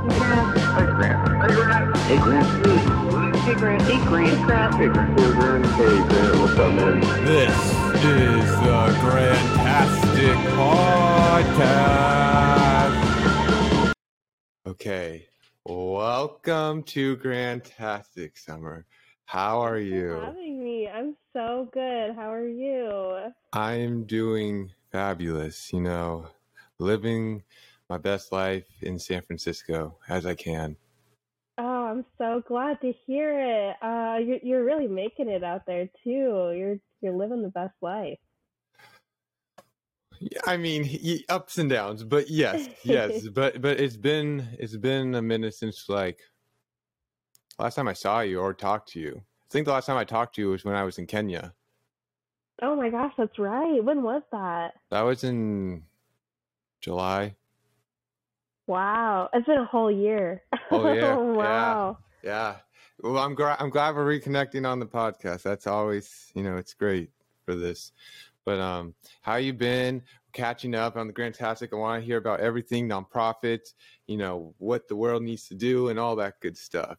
This is the Grantastic Podcast. Okay. Welcome to Grantastic Summer. How are you? having me. I'm so good. How are you? I'm doing fabulous. You know, living my best life in San Francisco as I can. Oh, I'm so glad to hear it. Uh, you're you're really making it out there too. You're you're living the best life. I mean, ups and downs, but yes, yes, but but it's been it's been a minute since like last time I saw you or talked to you. I think the last time I talked to you was when I was in Kenya. Oh my gosh, that's right. When was that? That was in July. Wow, it's been a whole year. Oh, yeah, yeah. wow. Yeah. Well, I'm glad I'm glad we're reconnecting on the podcast. That's always, you know, it's great for this. But um, how you been? Catching up on the Grantastic. I want to hear about everything nonprofits. You know what the world needs to do and all that good stuff.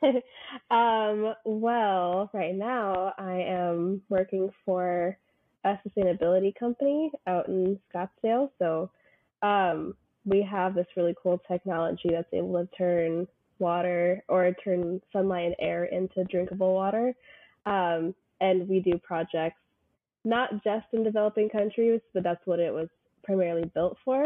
um, well, right now I am working for a sustainability company out in Scottsdale. So um, we have this really cool technology that's able to turn water or turn sunlight and air into drinkable water. Um, and we do projects not just in developing countries, but that's what it was primarily built for.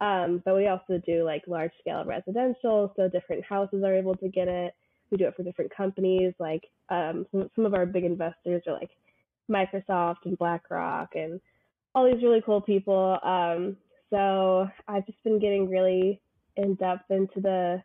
Um, but we also do like large scale residential, so different houses are able to get it we do it for different companies. Like um, some, some of our big investors are like Microsoft and BlackRock and all these really cool people. Um, so I've just been getting really in depth into the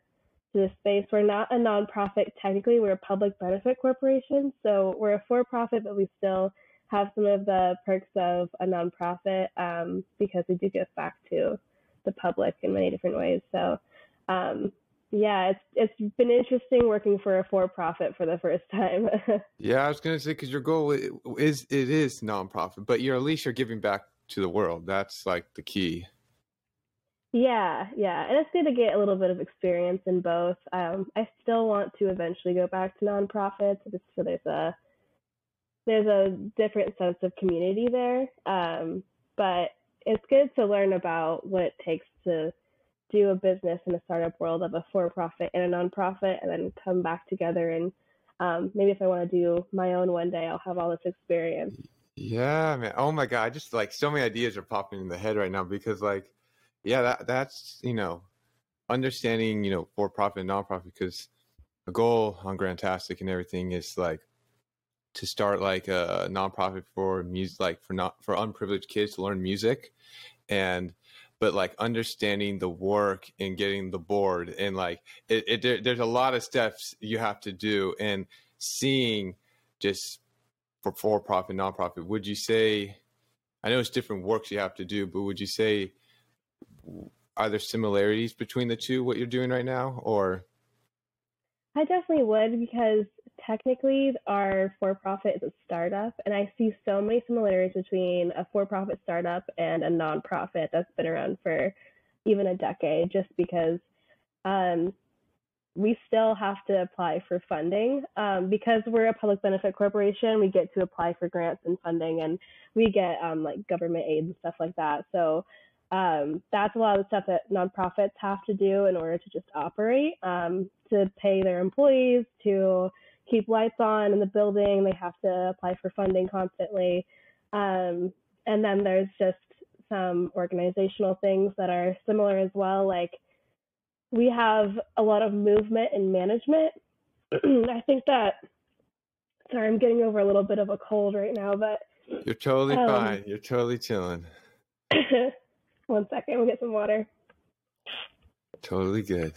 to the space. We're not a nonprofit technically. We're a public benefit corporation, so we're a for profit, but we still have some of the perks of a nonprofit um, because we do give back to the public in many different ways. So um, yeah, it's it's been interesting working for a for profit for the first time. Yeah, I was gonna say because your goal is it is nonprofit, but you're at least you're giving back to the world. That's like the key. yeah, yeah, and it's good to get a little bit of experience in both. Um, I still want to eventually go back to nonprofits just so there's a there's a different sense of community there. Um, but it's good to learn about what it takes to do a business in a startup world of a for-profit and a nonprofit, and then come back together and um, maybe if I want to do my own one day, I'll have all this experience. Yeah, man. Oh my God. Just like so many ideas are popping in the head right now because like, yeah, that that's, you know, understanding, you know, for profit and nonprofit because the goal on Grantastic and everything is like to start like a nonprofit for music, like for not for unprivileged kids to learn music and but like understanding the work and getting the board and like it, it there, there's a lot of steps you have to do and seeing just for for profit, nonprofit, would you say? I know it's different works you have to do, but would you say are there similarities between the two? What you're doing right now, or I definitely would because technically our for-profit is a startup, and I see so many similarities between a for-profit startup and a nonprofit that's been around for even a decade. Just because um, we still have to apply for funding um, because we're a public benefit corporation. We get to apply for grants and funding, and we get um, like government aid and stuff like that. So um, that's a lot of the stuff that nonprofits have to do in order to just operate, um, to pay their employees, to keep lights on in the building. They have to apply for funding constantly. Um, and then there's just some organizational things that are similar as well. Like we have a lot of movement and management. I think that, sorry, I'm getting over a little bit of a cold right now, but you're totally Um, fine. You're totally chilling. one second, we'll get some water. Totally good.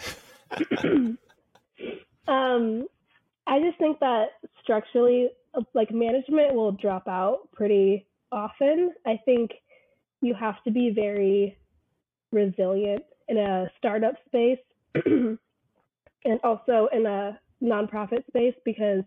um, I just think that structurally, like management will drop out pretty often. I think you have to be very resilient in a startup space and also in a nonprofit space because,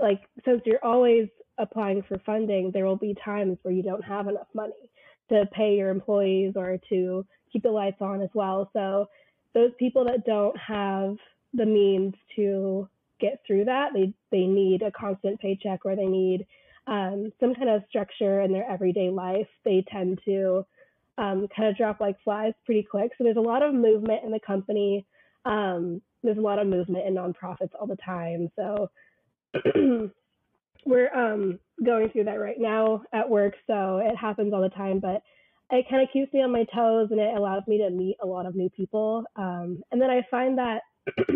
like, since you're always applying for funding, there will be times where you don't have enough money to pay your employees or to keep the lights on as well. So those people that don't have the means to get through that, they they need a constant paycheck or they need um, some kind of structure in their everyday life. They tend to um, kind of drop like flies pretty quick. So there's a lot of movement in the company. Um, there's a lot of movement in nonprofits all the time. So we're um, going through that right now at work. So it happens all the time, but it kind of keeps me on my toes and it allows me to meet a lot of new people. Um, and then I find that.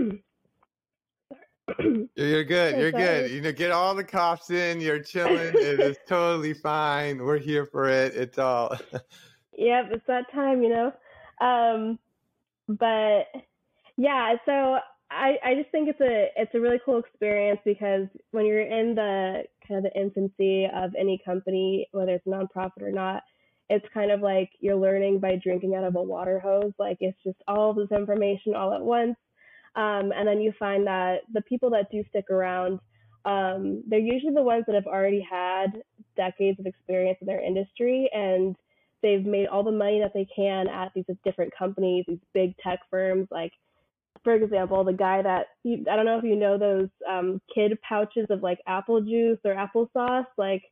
You're good. You're good. You know, get all the cops in. You're chilling. it is totally fine. We're here for it. It's all. yep, it's that time, you know. Um, but yeah, so I, I just think it's a it's a really cool experience because when you're in the kind of the infancy of any company, whether it's nonprofit or not, it's kind of like you're learning by drinking out of a water hose. Like it's just all this information all at once. Um, and then you find that the people that do stick around, um, they're usually the ones that have already had decades of experience in their industry and they've made all the money that they can at these different companies, these big tech firms. Like, for example, the guy that I don't know if you know those um, kid pouches of like apple juice or applesauce. Like,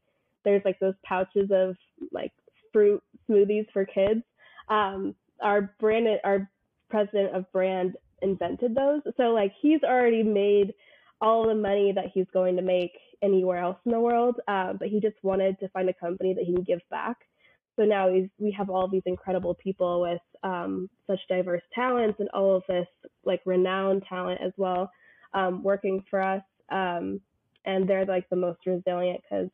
there's like those pouches of like fruit smoothies for kids. Um, our brand, our president of brand invented those. So like he's already made all the money that he's going to make anywhere else in the world, uh, but he just wanted to find a company that he can give back. So now we have all these incredible people with um, such diverse talents and all of this like renowned talent as well um, working for us. Um, and they're like the most resilient because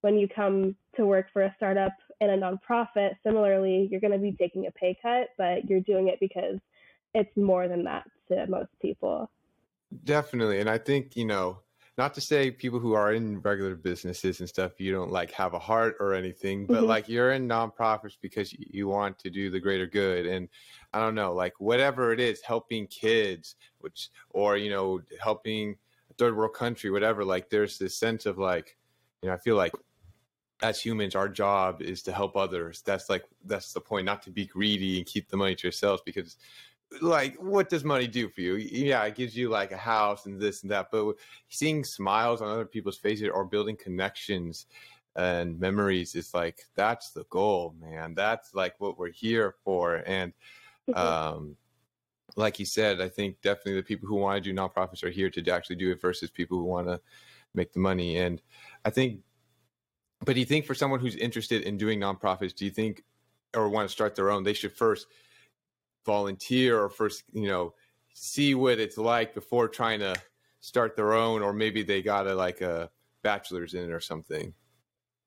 when you come to work for a startup in a nonprofit, similarly, you're going to be taking a pay cut, but you're doing it because it's more than that to most people. Definitely. And I think, you know, not to say people who are in regular businesses and stuff, you don't like have a heart or anything, but mm-hmm. like you're in nonprofits because you want to do the greater good. And I don't know, like whatever it is, helping kids, which, or, you know, helping third world country, whatever, like there's this sense of like, you know, I feel like as humans, our job is to help others. That's like, that's the point, not to be greedy and keep the money to yourselves because like what does money do for you yeah it gives you like a house and this and that but seeing smiles on other people's faces or building connections and memories is like that's the goal man that's like what we're here for and mm-hmm. um like you said i think definitely the people who want to do nonprofits are here to actually do it versus people who want to make the money and i think but do you think for someone who's interested in doing nonprofits do you think or want to start their own they should first volunteer or first, you know, see what it's like before trying to start their own, or maybe they got a like a bachelor's in it or something?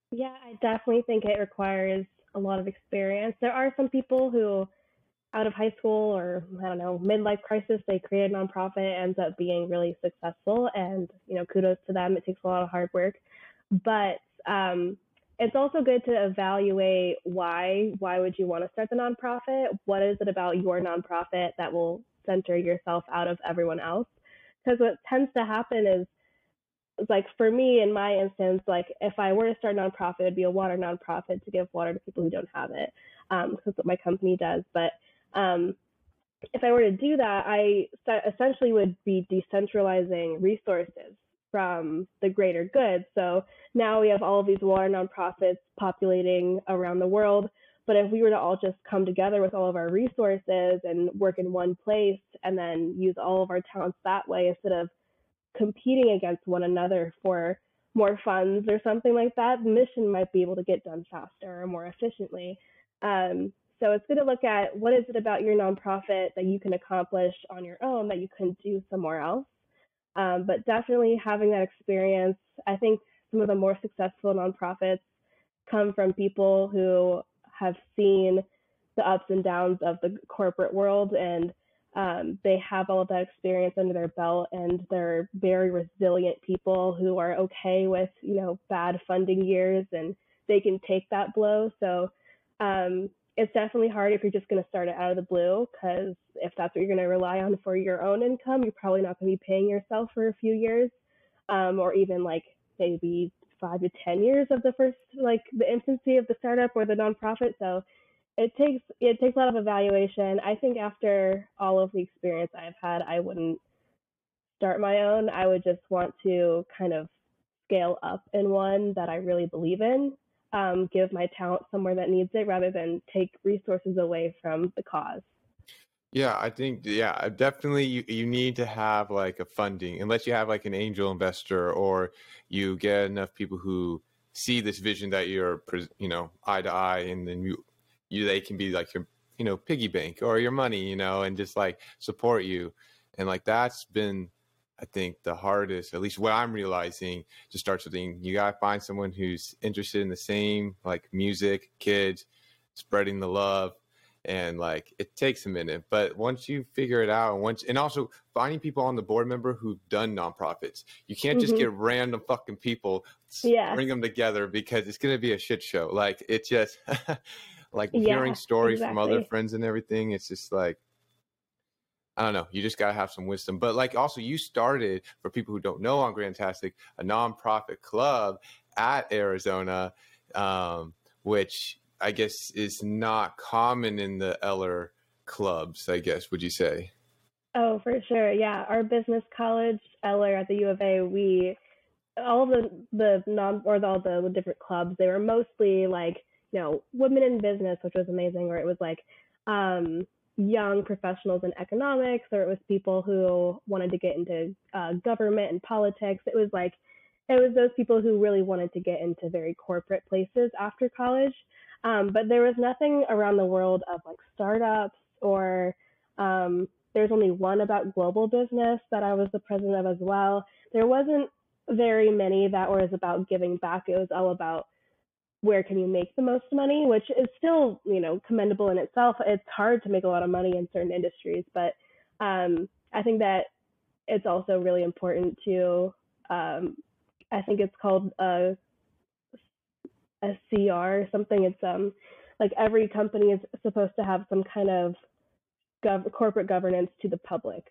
Yeah, I definitely think it requires a lot of experience. There are some people who, out of high school or I don't know midlife crisis, they create a nonprofit, ends up being really successful, and you know kudos to them. It takes a lot of hard work, but um, it's also good to evaluate why why would you want to start the nonprofit? What is it about your nonprofit that will center yourself out of everyone else? Because what tends to happen is like for me in my instance like if i were to start a nonprofit it'd be a water nonprofit to give water to people who don't have it um, because what my company does. But um, if i were to do that i essentially would be decentralizing resources from the greater good. So now we have all of these water nonprofits populating around the world. But if we were to all just come together with all of our resources and work in one place and then use all of our talents that way instead of competing against one another for more funds or something like that, the mission might be able to get done faster or more efficiently. Um, so it's good to look at what is it about your nonprofit that you can accomplish on your own that you couldn't do somewhere else um, but definitely having that experience, I think some of the more successful nonprofits come from people who have seen the ups and downs of the corporate world and um, they have all of that experience under their belt and they're very resilient people who are okay with you know bad funding years and they can take that blow. So um, it's definitely hard if you're just going to start it out of the blue because if that's what you're going to rely on for your own income, you're probably not going to be paying yourself for a few years, um, or even like maybe five to ten years of the first like the infancy of the startup or the nonprofit. So it takes it takes a lot of evaluation. I think after all of the experience I've had, I wouldn't start my own. I would just want to kind of scale up in one that I really believe in, um, give my talent somewhere that needs it rather than take resources away from the cause. Yeah, I think yeah, definitely you, you need to have like a funding unless you have like an angel investor or you get enough people who see this vision that you're you know eye to eye and then you you they can be like your you know piggy bank or your money you know and just like support you and like that's been I think the hardest, at least what I'm realizing, to start something, you gotta find someone who's interested in the same like music, kids, spreading the love, and like it takes a minute. But once you figure it out, and once and also finding people on the board member who've done nonprofits, you can't just Mm-hmm. get random fucking people, Yeah. bring them together because it's gonna be a shit show. Like it's just like Yeah, hearing stories from other friends and everything. It's just like I don't know. You just gotta have some wisdom. But like also you started for people who don't know on Grantastic, a nonprofit club at Arizona, um, which I guess is not common in the Eller clubs, I guess, would you say? Oh, for sure. Yeah, our business college, Eller at the U of A, we all the the non or all the different clubs, they were mostly like you know women in business, which was amazing. Or it was like um, young professionals in economics, or it was people who wanted to get into uh, government and politics. It was like it was those people who really wanted to get into very corporate places after college. Um, but there was nothing around the world of like startups or um, there's only one about global business that I was the president of as well. There wasn't very many that was about giving back. It was all about where can you make the most money, which is still, you know, commendable in itself. It's hard to make a lot of money in certain industries, but um, I think that it's also really important to, um, I think it's called a, a CR or something. It's um, like every company is supposed to have some kind of gov- corporate governance to the public.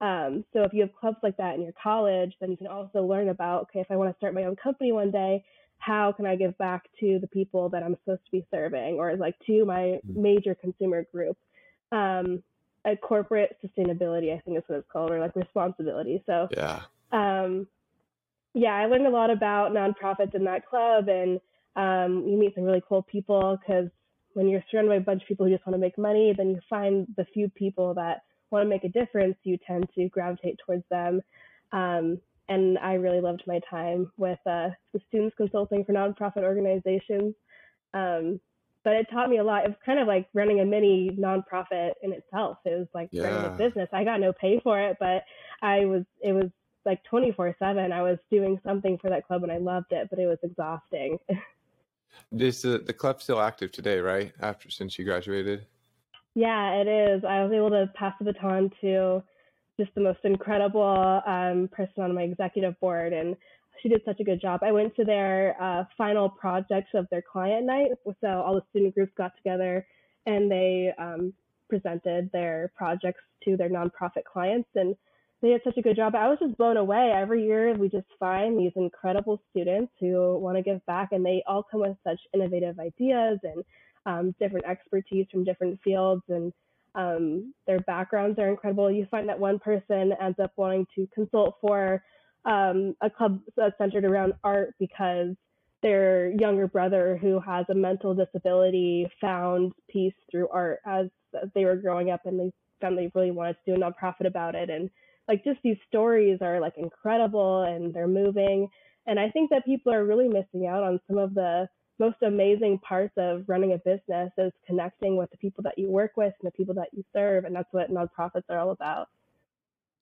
Um, so if you have clubs like that in your college, then you can also learn about okay, if I want to start my own company one day, how can I give back to the people that I'm supposed to be serving, or like to my major consumer group? Um, a corporate sustainability, I think is what it's called, or like responsibility. So Yeah. um, yeah, I learned a lot about nonprofits in that club, and um, you meet some really cool people because when you're surrounded by a bunch of people who just want to make money, then you find the few people that want to make a difference. You tend to gravitate towards them. Um, and I really loved my time with uh, the Students Consulting for Nonprofit Organizations. Um, but it taught me a lot. It was kind of like running a mini nonprofit in itself. It was like running a business. I got no pay for it, but I was it was like 24 7 i was doing something for that club and i loved it but it was exhausting This uh, the club's still active today, right? After since you graduated. yeah it is i was able to pass the baton to just the most incredible um, person on my executive board and she did such a good job i went to their uh, final projects of their client night so all the student groups got together and they um, presented their projects to their nonprofit clients and they did such a good job. I was just blown away. Every year we just find these incredible students who want to give back and they all come with such innovative ideas and um, different expertise from different fields and um, their backgrounds are incredible. You find that one person ends up wanting to consult for um, a club that's centered around art because their younger brother who has a mental disability found peace through art as they were growing up and they found they really wanted to do a nonprofit about it and like just these stories are like incredible and they're moving and i think that people are really missing out on some of the most amazing parts of running a business is connecting with the people that you work with and the people that you serve and that's what nonprofits are all about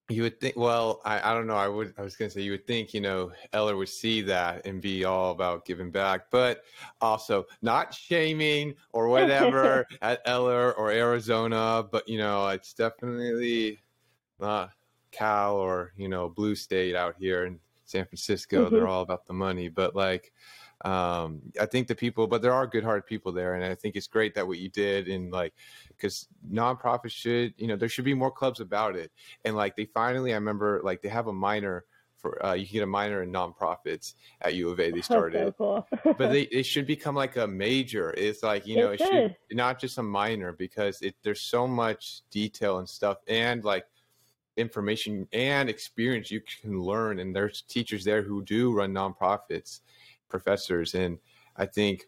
You would think. Well, I, I don't know. I would. I was gonna say you would think. You know, Eller would see that and be all about giving back, but also not shaming or whatever at Eller or Arizona. But you know, it's definitely not Cal or you know Blue State out here in San Francisco. Mhm. They're all about the money. But like, um, I think the people, but there are good-hearted people there, and I think it's great that what you did and like because nonprofits should, you know, there should be more clubs about it and like they finally i remember like they have a minor for uh, you can get a minor in nonprofits at U of A. They started, so cool. but they it should become like a major. It's like you know It it, should should. not just a minor because it there's so much detail and stuff and like information and experience you can learn and there's teachers there who do run nonprofits professors and i think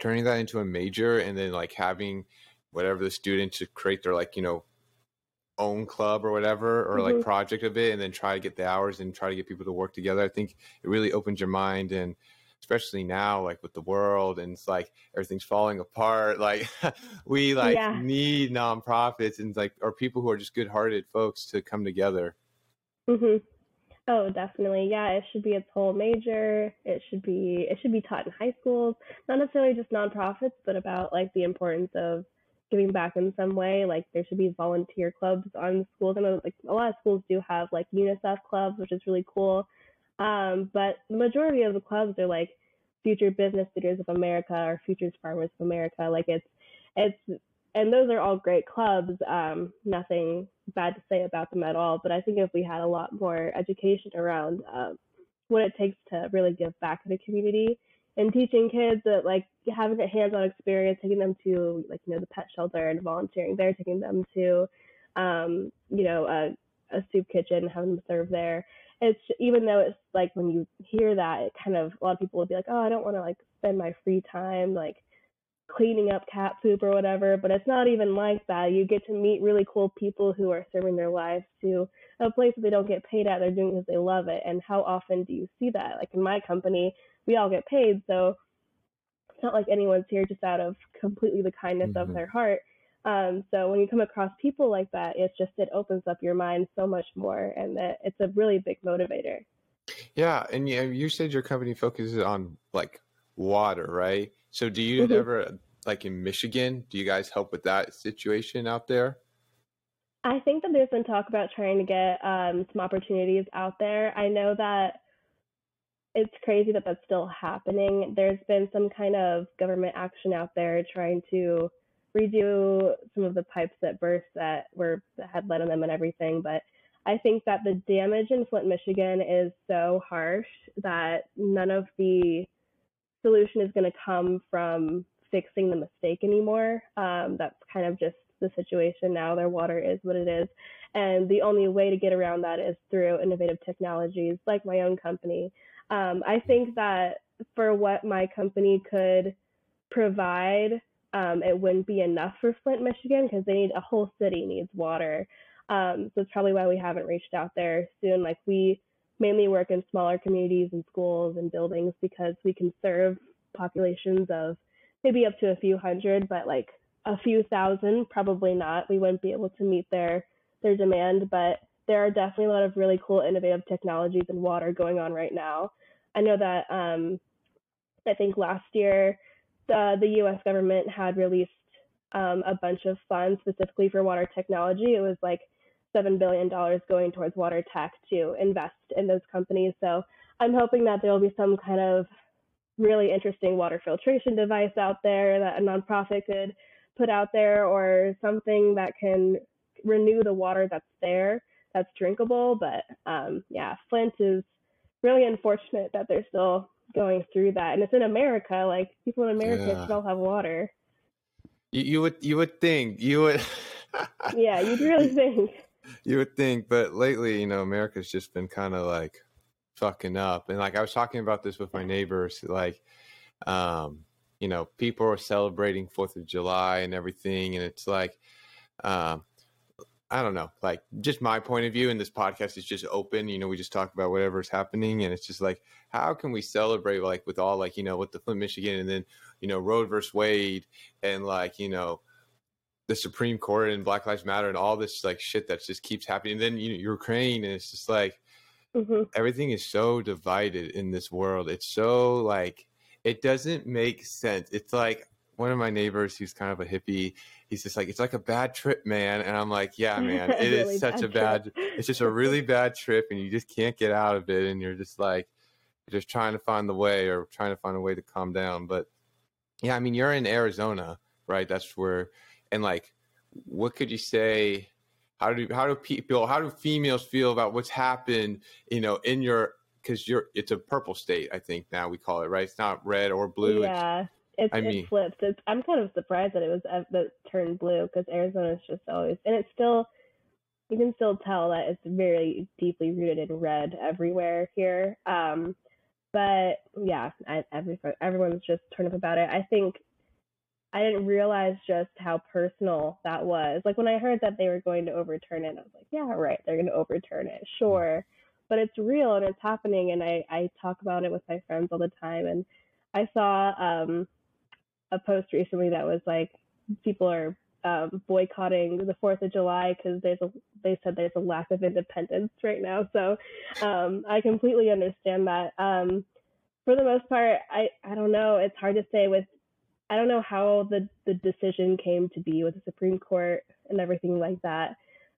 turning that into a major and then like having whatever the students to create their like you know own club or whatever or like Mhm. project of it and then try to get the hours and try to get people to work together i think it really opens your mind and especially now like with the world and it's like everything's falling apart like we like Yeah. need nonprofits and like or people who are just good-hearted folks to come together hmm Oh, definitely. Yeah, it should be its whole major. It should be it should be taught in high schools, not necessarily just nonprofits, but about like the importance of giving back in some way. Like there should be volunteer clubs on schools. I know like a lot of schools do have like UNICEF clubs, which is really cool. Um, but the majority of the clubs are like Future Business Leaders of America or Futures Farmers of America. Like it's it's and those are all great clubs. Um, nothing bad to say about them at all. But I think if we had a lot more education around um, what it takes to really give back to the community and teaching kids that like having a hands-on experience, taking them to like you know the pet shelter and volunteering there, taking them to um, you know a, a soup kitchen, having them serve there. It's even though it's like when you hear that, it kind of a lot of people would be like, oh, I don't want to like spend my free time like cleaning up cat poop or whatever, but it's not even like that. You get to meet really cool people who are serving their lives to a place that they don't get paid at. They're doing it because they love it. And how often do you see that? Like in my company, we all get paid, so it's not like anyone's here just out of completely the kindness Mhm. of their heart. Um, so when you come across people like that, it's just it opens up your mind so much more, and that it's a really big motivator. yeah and you, you said your company focuses on like water right so do you Mhm. ever like in michigan do you guys help with that situation out there I think that there's been talk about trying to get um, some opportunities out there. I know that it's crazy that that's still happening. There's been some kind of government action out there trying to redo some of the pipes that burst that were that had lead in them and everything. But I think that the damage in Flint, Michigan is so harsh that none of the solution is going to come from fixing the mistake anymore. Um, that's kind of just the situation now. Their water is what it is. And the only way to get around that is through innovative technologies like my own company. Um, I think that for what my company could provide, um, it wouldn't be enough for Flint, Michigan, because they need a whole city needs water. Um, so it's probably why we haven't reached out there soon. Like we mainly work in smaller communities and schools and buildings because we can serve populations of maybe up to a few hundred, but like a few thousand, probably not. We wouldn't be able to meet their their demand, but there are definitely a lot of really cool innovative technologies in water going on right now. I know that um, I think last year the, the U.S. government had released um, a bunch of funds specifically for water technology. It was like seven billion dollars going towards water tech to invest in those companies. So I'm hoping that there will be some kind of really interesting water filtration device out there that a nonprofit could put out there, or something that can renew the water that's there that's drinkable. But um, yeah, Flint is really unfortunate that they're still going through that, and it's in America. Like people in America Yeah. all have water. you, you would you would think you would Yeah, you'd really think. You would think, but lately, you know, America's just been kind of like fucking up. And like I was talking about this with my neighbors, like, um, you know, people are celebrating Fourth of July and everything, and it's like, um, I don't know, like just my point of view. And this podcast is just open. You know, we just talk about whatever's happening, and it's just like, how can we celebrate like with all like you know with the Flint, Michigan, and then you know Roe versus Wade, and like you know the Supreme Court and Black Lives Matter and all this like shit that just keeps happening. And then you know Ukraine, and it's just like hmm everything is so divided in this world. It's so like it doesn't make sense. It's like one of my neighbors who's kind of a hippie. He's just like it's like a bad trip, man. And I'm like, yeah, man, it is Really such a bad bad. trip. It's just a really bad trip, and you just can't get out of it. And you're just like you're just trying to find the way or trying to find a way to calm down. But yeah, I mean, you're in Arizona, right? That's where and like what could you say how do how do people how do females feel about what's happened you know in your because you're it's a purple state i think now we call it right it's not red or blue Yeah, it's, I it mean- flips. It's, I'm kind of surprised that it was uh, that turned blue because Arizona's just always, and it's still, you can still tell that it's very deeply rooted in red everywhere here. Um, but yeah, I, every, everyone's just turned up about it. I think I didn't realize just how personal that was. Like when I heard that they were going to overturn it, I was like, yeah, right, they're going to overturn it, sure. But it's real and it's happening, and I I talk about it with my friends all the time. And I saw um, a post recently that was like people are um, boycotting the Fourth of July because there's a they said there's a lack of independence right now. So um, I completely understand that. Um, for the most part, I I don't know. It's hard to say with I don't know how the the decision came to be with the Supreme Court and everything like that.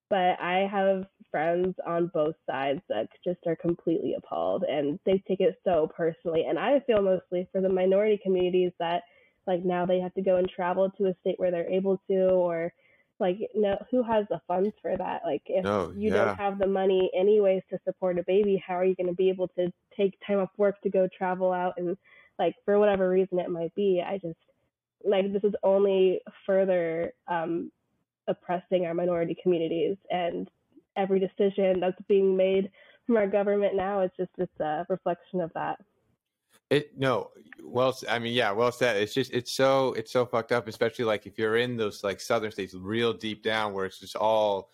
But I have friends on both sides that just are completely appalled and they take it so personally. And I feel mostly for the minority communities that like now they have to go and travel to a state where they're able to or like no who has the funds for that like if No, you yeah. don't have the money anyways to support a baby how are you going to be able to take time off work to go travel out and like for whatever reason it might be i just like this is only further um oppressing our minority communities and every decision that's being made from our government now is just it's a reflection of that It no, well, i mean, yeah, well said. It's just it's so it's so fucked up, especially like if you're in those like southern states, real deep down, where it's just all,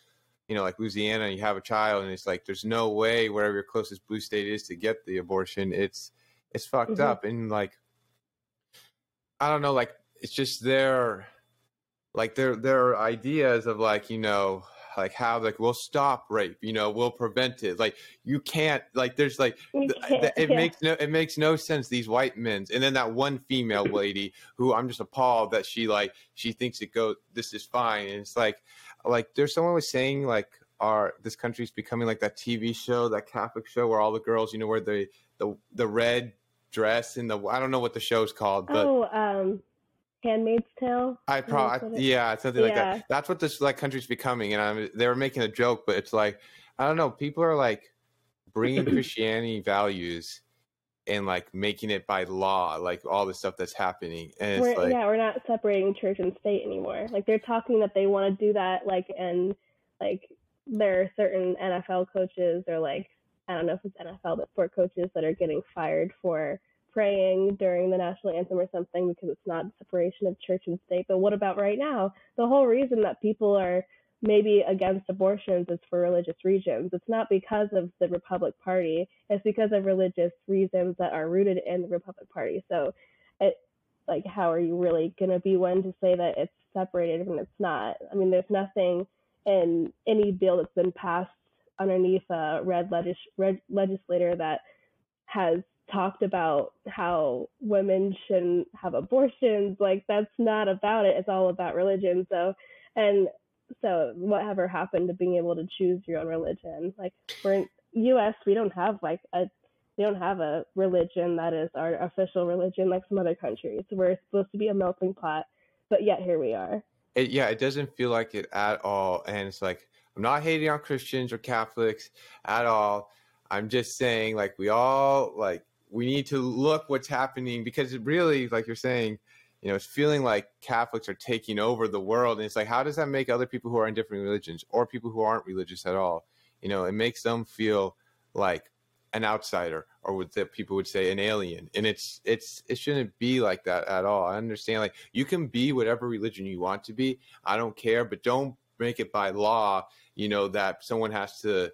you know, like Louisiana, you have a child, and it's like there's no way wherever your closest blue state is to get the abortion. It's it's fucked Mhm. up, and like I don't know, like it's just their like their their ideas of like you know like how like we'll stop rape, you know, we'll prevent it. Like you can't like there's like You th- th- it yeah. makes no it makes no sense these white men's and then that one female lady who i'm just appalled that she like she thinks it goes this is fine and it's like like there's someone was saying like our this country's becoming like that tv show that catholic show where all the girls you know wear the the the red dress and the i don't know what the show's called but oh um handmaid's tale I probably yeah, something like Yeah. that. That's what this like country's becoming, and I'm, they were making a joke, but it's like I don't know. People are like bringing Christianity values and like making it by law, like all the stuff that's happening, and we're, like yeah, we're not separating church and state anymore. Like they're talking that they want to do that, like and like there are certain NFL coaches or like I don't know if it's NFL, but sport coaches that are getting fired for praying during the national anthem or something because it's not separation of church and state. But what about right now? The whole reason that people are maybe against abortions is for religious reasons. It's not because of the Republic Party. It's because of religious reasons that are rooted in the Republic Party. So it like how are you really to be one to say that it's separated when it's not i mean there's nothing in any bill that's been passed underneath a red, legis- red legislator that has talked about how women shouldn't have abortions like that's not about it it's all about religion so and so whatever happened to being able to choose your own religion like we're in us we don't have like a we don't have a religion that is our official religion like some other countries. We're supposed to be a melting pot, but yet here we are. it, yeah, it doesn't feel like it at all. And it's like, I'm not hating on Christians or Catholics at all. I'm just saying, like, we all, like, we need to look what's happening because it really, like you're saying, you know, it's feeling like Catholics are taking over the world. And it's like, how does that make other people who are in different religions or people who aren't religious at all? You know, it makes them feel like an outsider or what that people would say an alien and it's it's it shouldn't be like that at all i understand like you can be whatever religion you want to be i don't care but don't make it by law you know that someone has to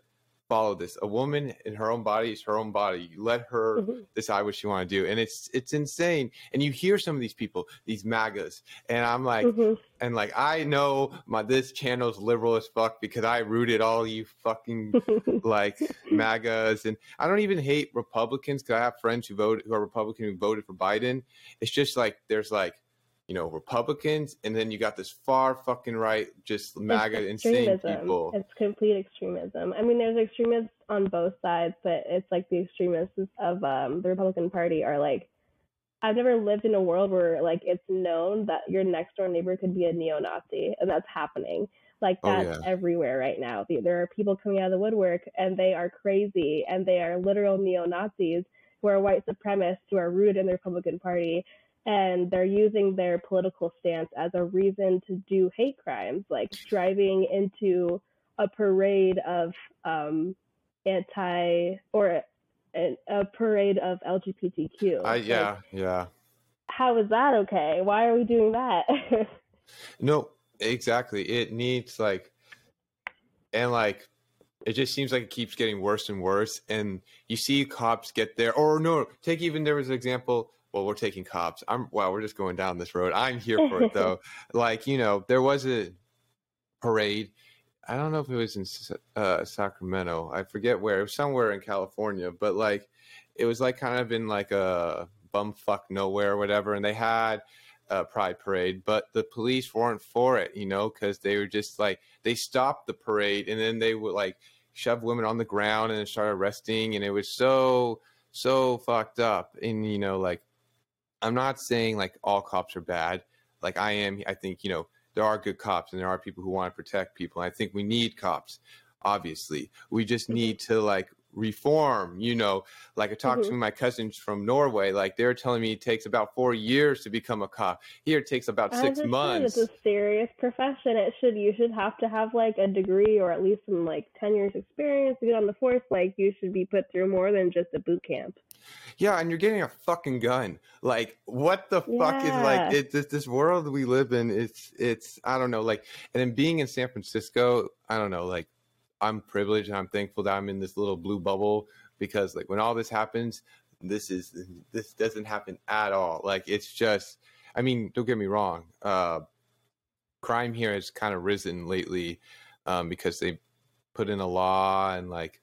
follow this a woman in her own body is her own body you let her Mhm. decide what she want to do and it's it's insane and you hear some of these people these magas and i'm like Mhm. and like i know my this channel's liberal as fuck because i rooted all you fucking like MAGAs, and I don't even hate Republicans because I have friends who vote who are Republican who voted for Biden. It's just like there's like you know Republicans, and then you got this far fucking right, just MAGA It's insane extremism. people. It's complete extremism. I mean, there's extremists on both sides, but it's like the extremists of um, the Republican Party are like, I've never lived in a world where like it's known that your next door neighbor could be a neo-Nazi, and that's happening. Like Oh that's yeah. everywhere right now. There are people coming out of the woodwork and they are crazy and they are literal neo Nazis who are white supremacists who are rooted in the Republican Party and they're using their political stance as a reason to do hate crimes, like driving into a parade of um, anti or a, a parade of LGBTQ. Like, yeah, yeah. how is that okay? Why are we doing that? No, exactly. It needs like and like it just seems like it keeps getting worse and worse and you see cops get there or no, take even there was an example well we're taking cops. I'm wow we're just going down this road. I'm here for it though. Like you know there was a parade. I don't know if it was in uh, sacramento. I forget where. It was somewhere in california but like it was like kind of in like a bumfuck nowhere or whatever and they had a pride parade but the police weren't for it you know because they were just like they stopped the parade and then they would like shove women on the ground and start arresting and it was so so fucked up. And you know like i'm not saying like all cops are bad like i am i think you know there are good cops and there are people who want to protect people and i think we need cops obviously we just Mhm. need to like reform you know like i talked to Mhm. my cousins from norway like they're telling me it takes about four years to become a cop here it takes about As six months It's a serious profession. It should you should have to have like a degree or at least some like ten years experience to get on the force. Like you should be put through more than just a boot camp. Yeah, and you're getting a fucking gun. Like, what the fuck is like it this this world we live in? It's it's I don't know. Like, and then being in San Francisco, I don't know. Like, I'm privileged and I'm thankful that I'm in this little blue bubble because like when all this happens, this is this doesn't happen at all. Like, it's just. I mean, don't get me wrong. Uh, crime here has kind of risen lately um, because they put in a law and like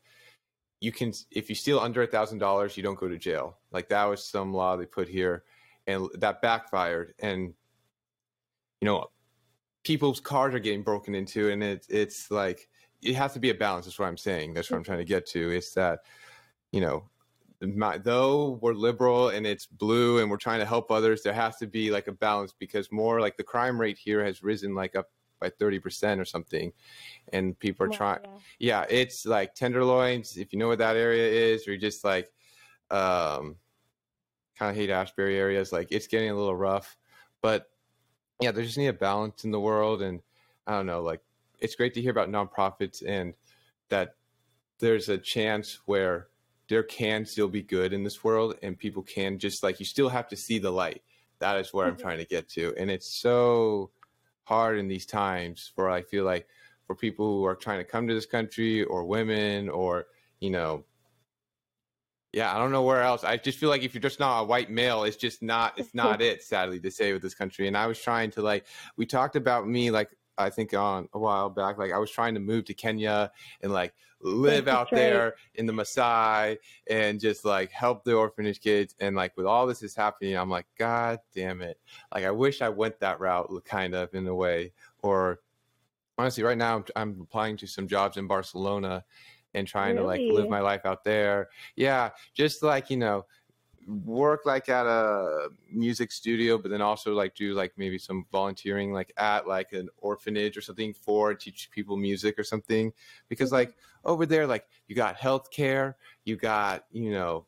you can if you steal under a thousand dollars you don't go to jail. Like that was some law they put here and that backfired. And you know people's cars are getting broken into and it's it's like it has to be a balance that's what i'm saying. That's what i'm trying to get to it's that you know my, though we're liberal and it's blue and we're trying to help others there has to be like a balance because more like the crime rate here has risen like up by 30% or something and people are trying yeah. yeah, it's like tenderloins. If you know what that area is, or just like um kind of Haight-Ashbury areas, like it's getting a little rough. But yeah, there just need a balance in the world, and I don't know, like it's great to hear about nonprofits and that there's a chance where there can still be good in this world, and people can just like you still have to see the light. That is where I'm Mhm. trying to get to, and it's so hard in these times for I feel like for people who are trying to come to this country or women or you know yeah i don't know where else. I just feel like if you're just not a white male it's just not it's not it sadly to say with this country. And i was trying to like we talked about me like i think on a while back like i was trying to move to kenya and like live That's out right. there in the Maasai and just like help the orphanage kids. And like with all this is happening i'm like god damn it. Like i wish i went that route kind of in a way. Or honestly right now I'm, I'm applying to some jobs in barcelona and trying to like live my life out there. Yeah just like you know work like at a music studio but then also like do like maybe some volunteering like at like an orphanage or something for teach people music or something because Mhm. like over there like you got health care you got you know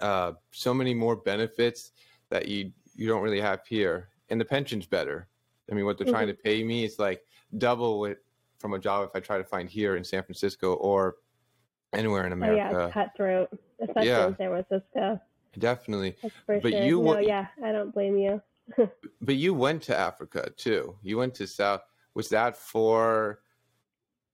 uh so many more benefits that you you don't really have here and the pension's better i mean what they're trying to pay me is like double it from a job if i try to find here in san francisco or anywhere in Oh yeah, america cutthroat, especially Yeah. in San Francisco. Definitely. But sure. you no, yeah, I don't blame you. But you went to Africa too. You went to South. Was that for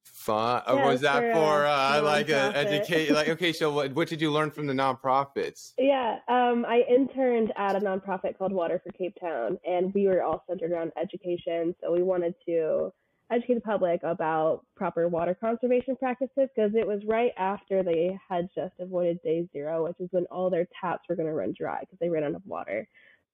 fun, or was that for, for uh, uh, like a educate? Like, okay, so what what did you learn from the nonprofits? Yeah, um, I interned at a nonprofit called Water for Cape Town, and we were all centered around education. So we wanted to educate the public about proper water conservation practices because it was right after they had just avoided day zero, which is when all their taps were going to run dry because they ran out of water.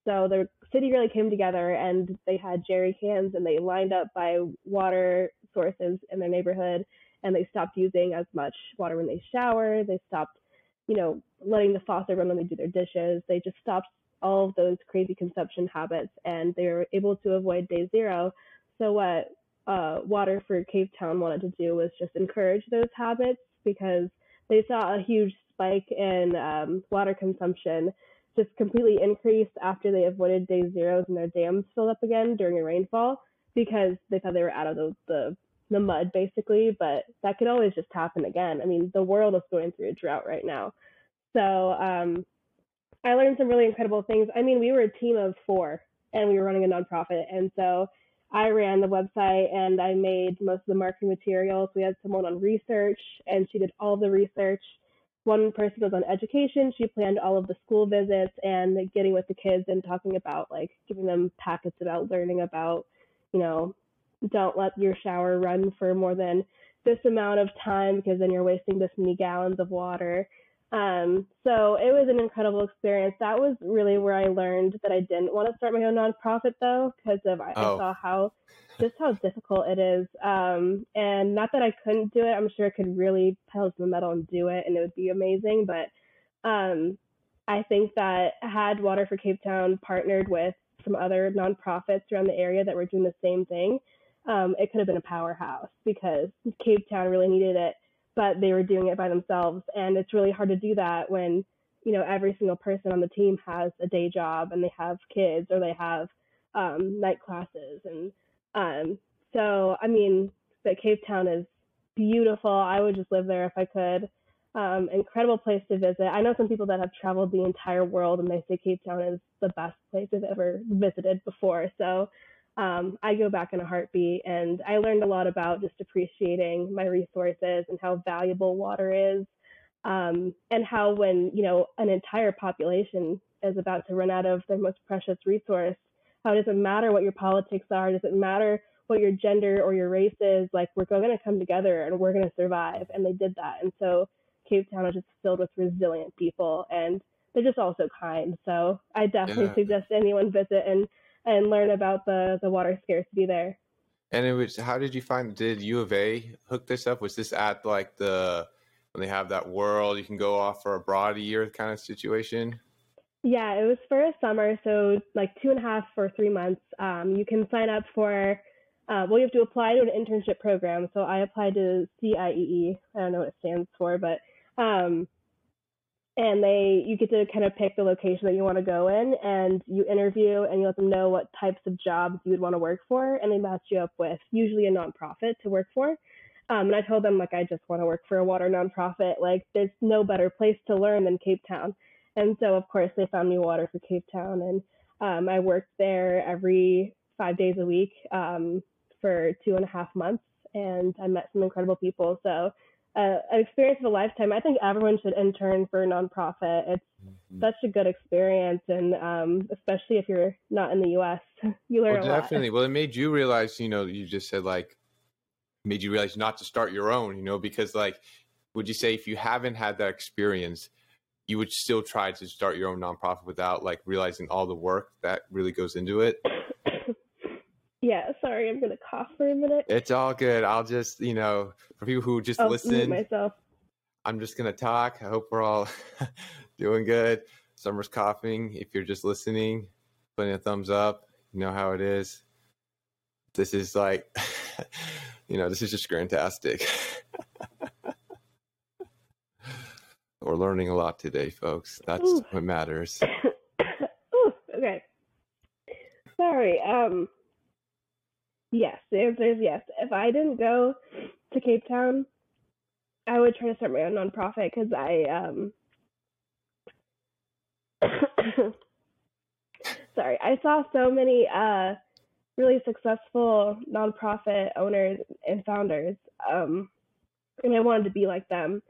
So the city really came together and they had jerry cans and they lined up by water sources in their neighborhood and they stopped using as much water when they shower. They stopped, you know, letting the faucet run when they do their dishes. They just stopped all of those crazy consumption habits and they were able to avoid day zero. So what uh, Water for Cape Town wanted to do was just encourage those habits because they saw a huge spike in um, water consumption just completely increased after they avoided day zeros and their dams filled up again during a rainfall because they thought they were out of the, the the mud basically but that could always just happen again. I mean the world is going through a drought right now. So um, i learned some really incredible things. I mean we were a team of four and we were running a nonprofit. And so i ran the website and i made most of the marketing materials we had someone on research and she did all the research one person was on education. She planned all of the school visits and getting with the kids and talking about like giving them packets about learning about, you know, don't let your shower run for more than this amount of time because then you're wasting this many gallons of water. Um, so it was an incredible experience. That was really where I learned that I didn't want to start my own nonprofit though, because of I, oh. I saw how just how difficult it is. Um, and not that I couldn't do it. I'm sure I could really pedal to the metal and do it, and it would be amazing. But um, I think that had Water for Cape Town partnered with some other nonprofits around the area that were doing the same thing, um, it could have been a powerhouse because Cape Town really needed it, but they were doing it by themselves, and it's really hard to do that when you know every single person on the team has a day job and they have kids or they have um, night classes and um, so, I mean, but Cape Town is beautiful. I would just live there if I could. Um, incredible place to visit. I know some people that have traveled the entire world and they say Cape Town is the best place they've ever visited before. So um, I go back in a heartbeat and I learned a lot about just appreciating my resources and how valuable water is. Um, and how when, you know, an entire population is about to run out of their most precious resource, how it doesn't matter what your politics are, doesn't matter what your gender or your race is, like we're going to come together and we're going to survive. And they did that. And so Cape Town is just filled with resilient people and they're just also kind. So I definitely yeah. suggest anyone visit and, and learn about the, the water scarcity there. And it was, how did you find, did U of A hook this up? Was this at like the, when they have that world, you can go off for a broad year kind of situation? Yeah, it was for a summer, so like two and a half or three months. Um, you can sign up for, uh, well, you have to apply to an internship program. So I applied to CIEE. I don't know what it stands for, but um, and they you get to kind of pick the location that you want to go in, and you interview and you let them know what types of jobs you would want to work for, and they match you up with usually a nonprofit to work for. Um, and I told them like I just want to work for a water nonprofit. Like there's no better place to learn than Cape Town. And so, of course, they found me water for Cape Town, and um, I worked there every five days a week um, for two and a half months, and I met some incredible people. So, uh, an experience of a lifetime. I think everyone should intern for a nonprofit. It's mm-hmm. such a good experience, and um, especially if you're not in the U.S., you learn well, definitely. Well, it made you realize, you know, you just said like, made you realize not to start your own, you know, because like, would you say if you haven't had that experience? you would still try to start your own nonprofit without like realizing all the work that really goes into it. Yeah, sorry, I'm gonna cough for a minute. It's all good. I'll just, you know, for people who just I'll listen, myself. I'm just gonna talk. I hope we're all doing good. Summer's coughing. If you're just listening, putting a thumbs up. You know how it is. This is like, you know, this is just fantastic. We're learning a lot today, folks. That's Ooh. what matters. Ooh, okay. Sorry. Um. Yes, the answer is yes. If I didn't go to Cape Town, I would try to start my own nonprofit because I um. sorry, I saw so many uh really successful nonprofit owners and founders, um, and I wanted to be like them.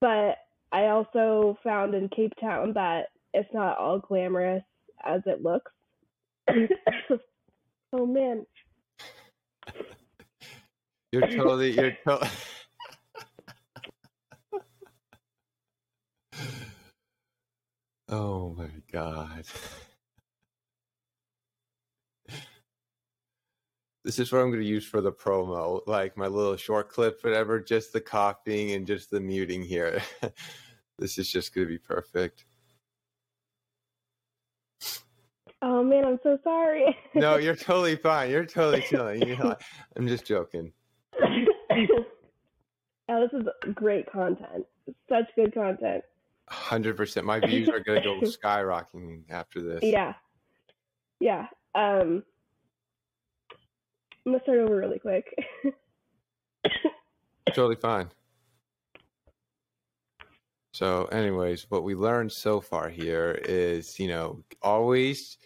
But I also found in Cape Town that it's not all glamorous as it looks. oh man. You're totally you're totally Oh my god. This is what I'm going to use for the promo, like my little short clip, whatever, just the coughing and just the muting here. This is just going to be perfect. Oh man, I'm so sorry. no, you're totally fine. You're totally chilling. You know, I'm just joking. oh, this is great content. Such good content. Hundred percent. My views are gonna go skyrocketing after this. Yeah, yeah. Um, I'm gonna start over really quick. totally fine. So, anyways, what we learned so far here is, you know, always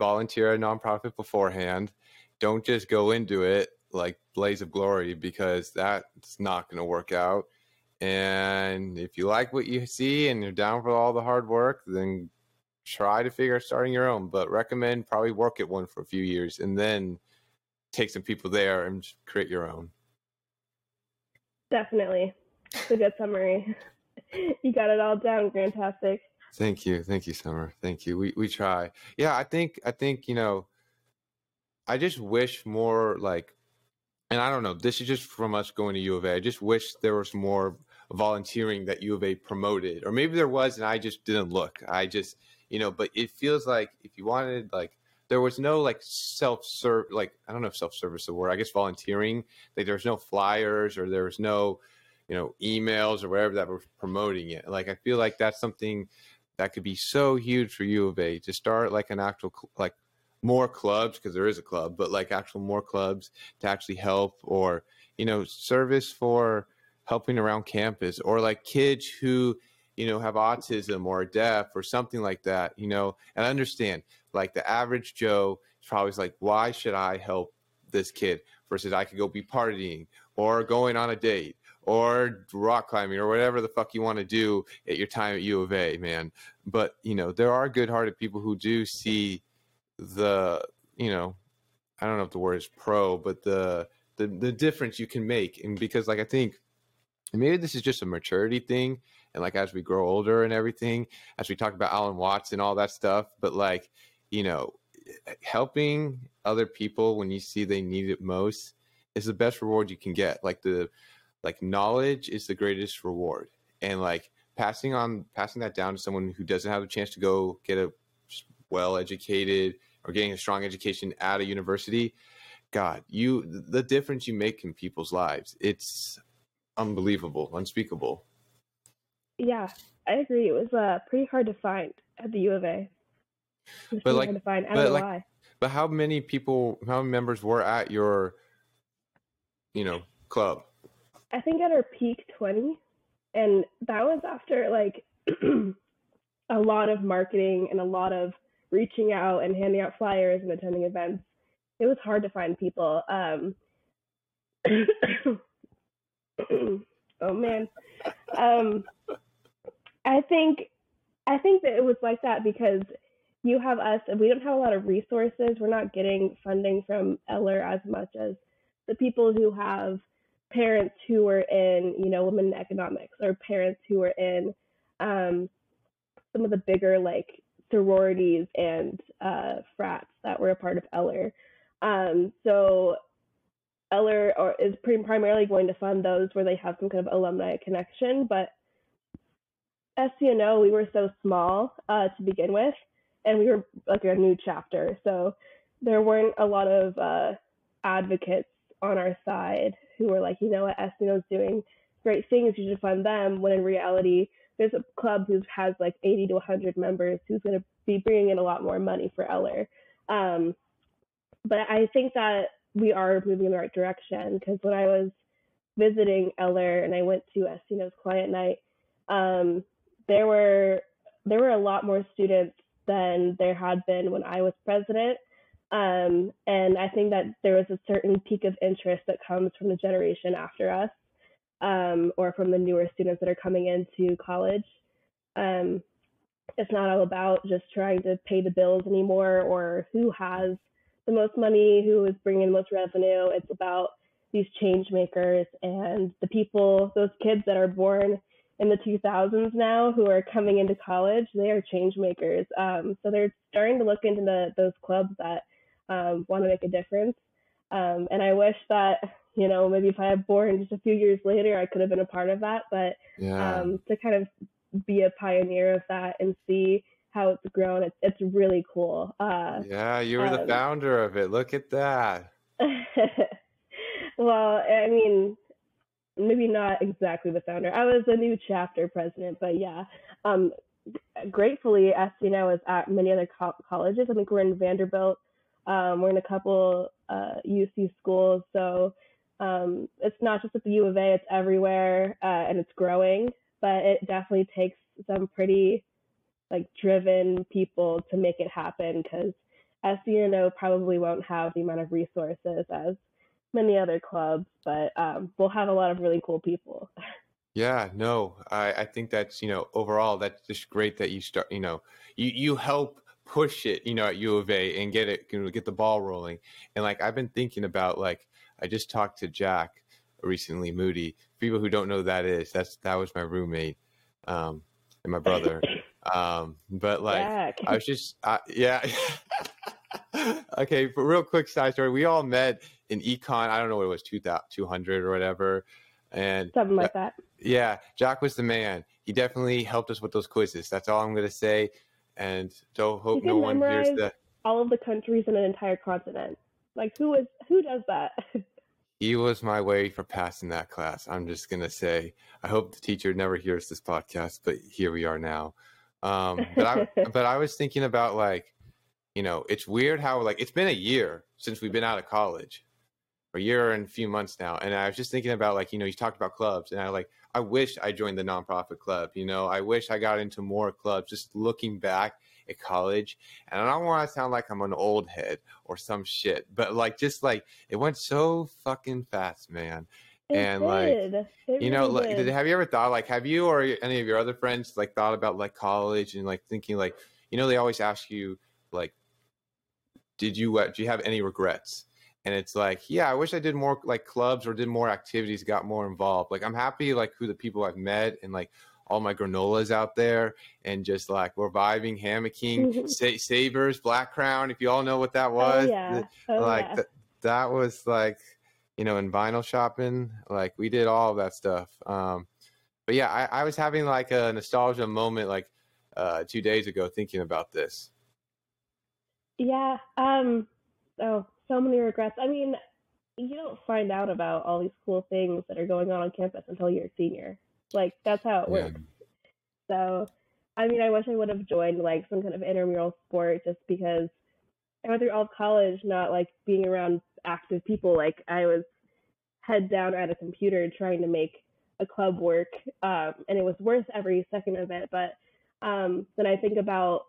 volunteer a nonprofit beforehand. Don't just go into it like blaze of glory because that's not going to work out. And if you like what you see and you're down for all the hard work, then try to figure out starting your own. But recommend probably work at one for a few years and then take some people there and create your own. Definitely. It's a good summary. you got it all down. Fantastic. Thank you. Thank you, Summer. Thank you. We we try. Yeah, I think I think, you know, I just wish more like and I don't know, this is just from us going to U of A. I just wish there was more volunteering that U of A promoted. Or maybe there was and I just didn't look. I just you know, but it feels like if you wanted like there was no like self serve like I don't know if self service the word. I guess volunteering. Like there was no flyers or there was no, you know, emails or whatever that were promoting it. Like I feel like that's something that could be so huge for U of A to start like an actual like more clubs because there is a club, but like actual more clubs to actually help or you know service for helping around campus or like kids who you know have autism or deaf or something like that you know? And I understand like the average joe is probably like why should i help this kid versus i could go be partying or going on a date or rock climbing or whatever the fuck you want to do at your time at U of A, man. But you know, there are good-hearted people who do see the, you know, I don't know if the word is pro, but the the the difference you can make, and because like I think maybe this is just a maturity thing, and like as we grow older and everything, as we talk about Alan Watts and all that stuff, but like you know, helping other people when you see they need it most is the best reward you can get. Like the like knowledge is the greatest reward and like passing on passing that down to someone who doesn't have a chance to go get a well educated or getting a strong education at a university god you the difference you make in people's lives it's unbelievable unspeakable. Yeah i agree it was uh pretty hard to find at the u of a. But like to find. I but like, but how many people how many members were at your you know club I think at our peak 20. And that was after like a lot of marketing and a lot of reaching out and handing out flyers and attending events. It was hard to find people. Um, oh man. Um, I think I think that it was like that because you have us and we don't have a lot of resources. We're not getting funding from Eller as much as the people who have parents who were in, you know, women in economics or parents who were in um, some of the bigger like sororities and uh, frats that were a part of Eller. Um, so Eller or, is pretty primarily going to fund those where they have some kind of alumni connection, but SCNO, we were so small uh, to begin with, and we were like a new chapter. So there weren't a lot of uh, advocates on our side who are like, you know what, is doing great things, you should fund them. When in reality, there's a club who has like 80 to 100 members who's going to be bringing in a lot more money for Eller. Um, but I think that we are moving in the right direction because when I was visiting Eller and I went to SCNO's client night, um, there were there were a lot more students than there had been when I was president. Um, and I think that there was a certain peak of interest that comes from the generation after us um, or from the newer students that are coming into college. Um, it's not all about just trying to pay the bills anymore or who has the most money, who is bringing the most revenue. It's about these change makers and the people, those kids that are born in the 2000s now who are coming into college, they are change makers. Um, so they're starting to look into the, those clubs that um, want to make a difference. Um, and I wish that, you know, maybe if I had born just a few years later, I could have been a part of that. But yeah. um, to kind of be a pioneer of that and see how it's grown. It's it's really cool. Uh, yeah, you were um, the founder of it. Look at that. well, I mean, maybe not exactly the founder. I was a new chapter president, but yeah. Um, gratefully, SCNO is at many other co- colleges. I think we're in Vanderbilt. Um, we're in a couple uh, UC schools, so um, it's not just at the U of A; it's everywhere, uh, and it's growing. But it definitely takes some pretty like driven people to make it happen because SCNO probably won't have the amount of resources as many other clubs, but um, we'll have a lot of really cool people. Yeah, no, I, I think that's, you know, overall, that's just great that you start, you know, you, you help push it, you know, at U of A and get it, you know, get the ball rolling. And like, I've been thinking about, like, I just talked to Jack recently, Moody. People who don't know who that is, that's, that was my roommate um, and my brother. um, but like, Jack. I was just, uh, yeah. okay, but real quick side story. We all met in econ. I don't know what it was, 200 or whatever. And something like that. Yeah, Jack was the man. He definitely helped us with those quizzes. That's all I'm going to say. And don't hope no one hears that. All of the countries in an entire continent. Like who is who does that? he was my way for passing that class. I'm just gonna say. I hope the teacher never hears this podcast, but here we are now. Um, but I but I was thinking about like, you know, it's weird how like it's been a year since we've been out of college, a year and a few months now, and I was just thinking about like you know you talked about clubs, and I like I wish I joined the nonprofit club. You know, I wish I got into more clubs. Just looking back at college, and I don't want to sound like I'm an old head or some shit, but like just like it went so fucking fast, man. It and did. like it you know, really like did, have you ever thought like have you or any of your other friends like thought about like college and like thinking like you know they always ask you like did you uh, do you have any regrets and it's like yeah i wish i did more like clubs or did more activities got more involved like i'm happy like who the people i've met and like all my granolas out there and just like we're vibing hammocking Sa- sabers black crown if you all know what that was oh, yeah. Oh, like yeah. th- that was like you know in vinyl shopping like we did all that stuff um but yeah i, I was having like a nostalgia moment like uh two days ago thinking about this yeah um oh so many regrets. I mean, you don't find out about all these cool things that are going on on campus until you're a senior. Like that's how it Yeah. works. So, I mean, I wish I would have joined like some kind of intramural sport just because I went through all of college not like being around active people. Like I was head down at a computer trying to make a club work, um, and it was worth every second of it. But um, then I think about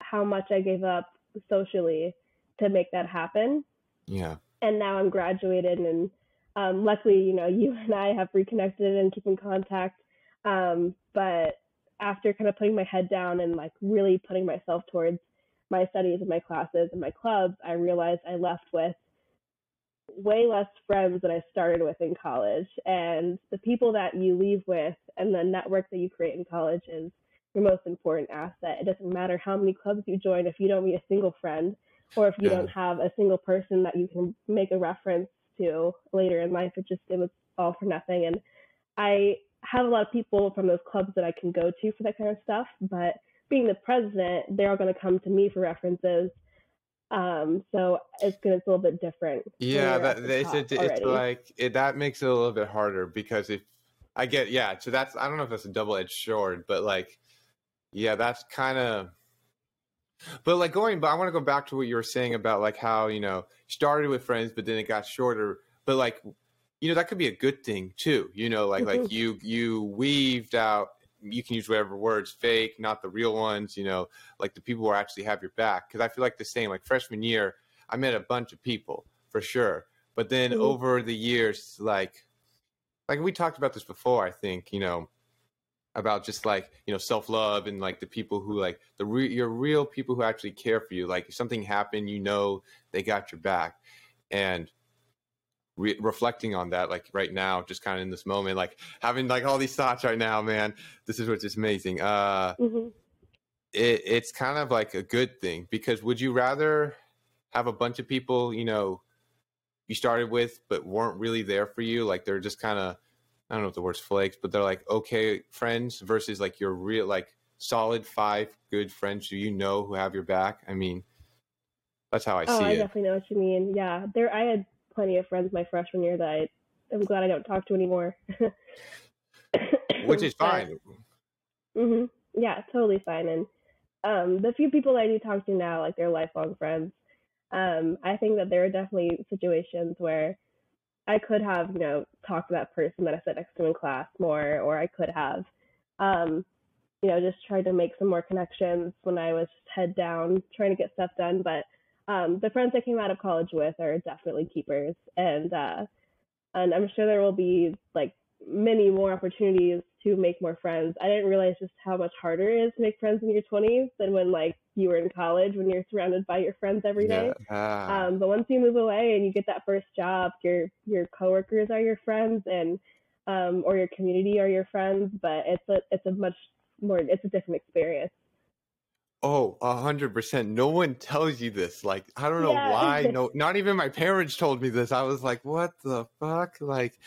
how much I gave up socially to make that happen yeah and now I'm graduated and um, luckily, you know, you and I have reconnected and keep in contact. Um, but after kind of putting my head down and like really putting myself towards my studies and my classes and my clubs, I realized I left with way less friends than I started with in college. And the people that you leave with and the network that you create in college is your most important asset. It doesn't matter how many clubs you join if you don't meet a single friend or if you Yeah. don't have a single person that you can make a reference to later in life, it just it was all for nothing. And I have a lot of people from those clubs that I can go to for that kind of stuff, but being the president, they're all going to come to me for references. Um, so it's gonna it's a little bit different. Yeah, that it's it's, like it, that makes it a little bit harder because if I get yeah, so that's I don't know if that's a double edged sword, but like yeah, that's kind of. But like going, but I want to go back to what you were saying about like how you know started with friends, but then it got shorter. But like you know that could be a good thing too. You know, like like Mhm. you you weaved out. You can use whatever words, fake, not the real ones. You know, like the people who actually have your back. Because I feel like the same. Like freshman year, I met a bunch of people for sure. But then Mhm. over the years, like, like we talked about this before, I think, you know, about just like, you know, self love and like the people who like the re- your real people who actually care for you. Like if something happened, you know, they got your back. And re- reflecting on that, like right now, just kind of in this moment, like having like all these thoughts right now, man, this is what's just amazing. Uh, Mhm. it, it's kind of like a good thing because would you rather have a bunch of people you know you started with but weren't really there for you like they're just kind of i don't know if the word's flakes but they're like okay friends versus like your real like solid five good friends who you know who have your back. I mean, that's how I oh, see I it. I definitely know what you mean. Yeah, there. I had plenty of friends my freshman year that I, I'm glad I don't talk to anymore. Which is fine. hmm Yeah, totally fine. And um, the few people I do talk to now, like they're lifelong friends. Um, I think that there are definitely situations where I could have, you know, talked to that person that I sat next to in class more, or I could have, um, you know, just tried to make some more connections when I was head down trying to get stuff done. But um, the friends I came out of college with are definitely keepers, and uh, and I'm sure there will be like many more opportunities to make more friends. I didn't realize just how much harder it is to make friends in your 20s than when like you were in college when you're surrounded by your friends every day. Yeah. Um, but once you move away and you get that first job, your your coworkers are your friends and um, or your community are your friends. But it's a it's a much more it's a different experience. Oh, a hundred percent. No one tells you this. Like, I don't know Yeah. why. No, not even my parents told me this. I was like, what the fuck? Like,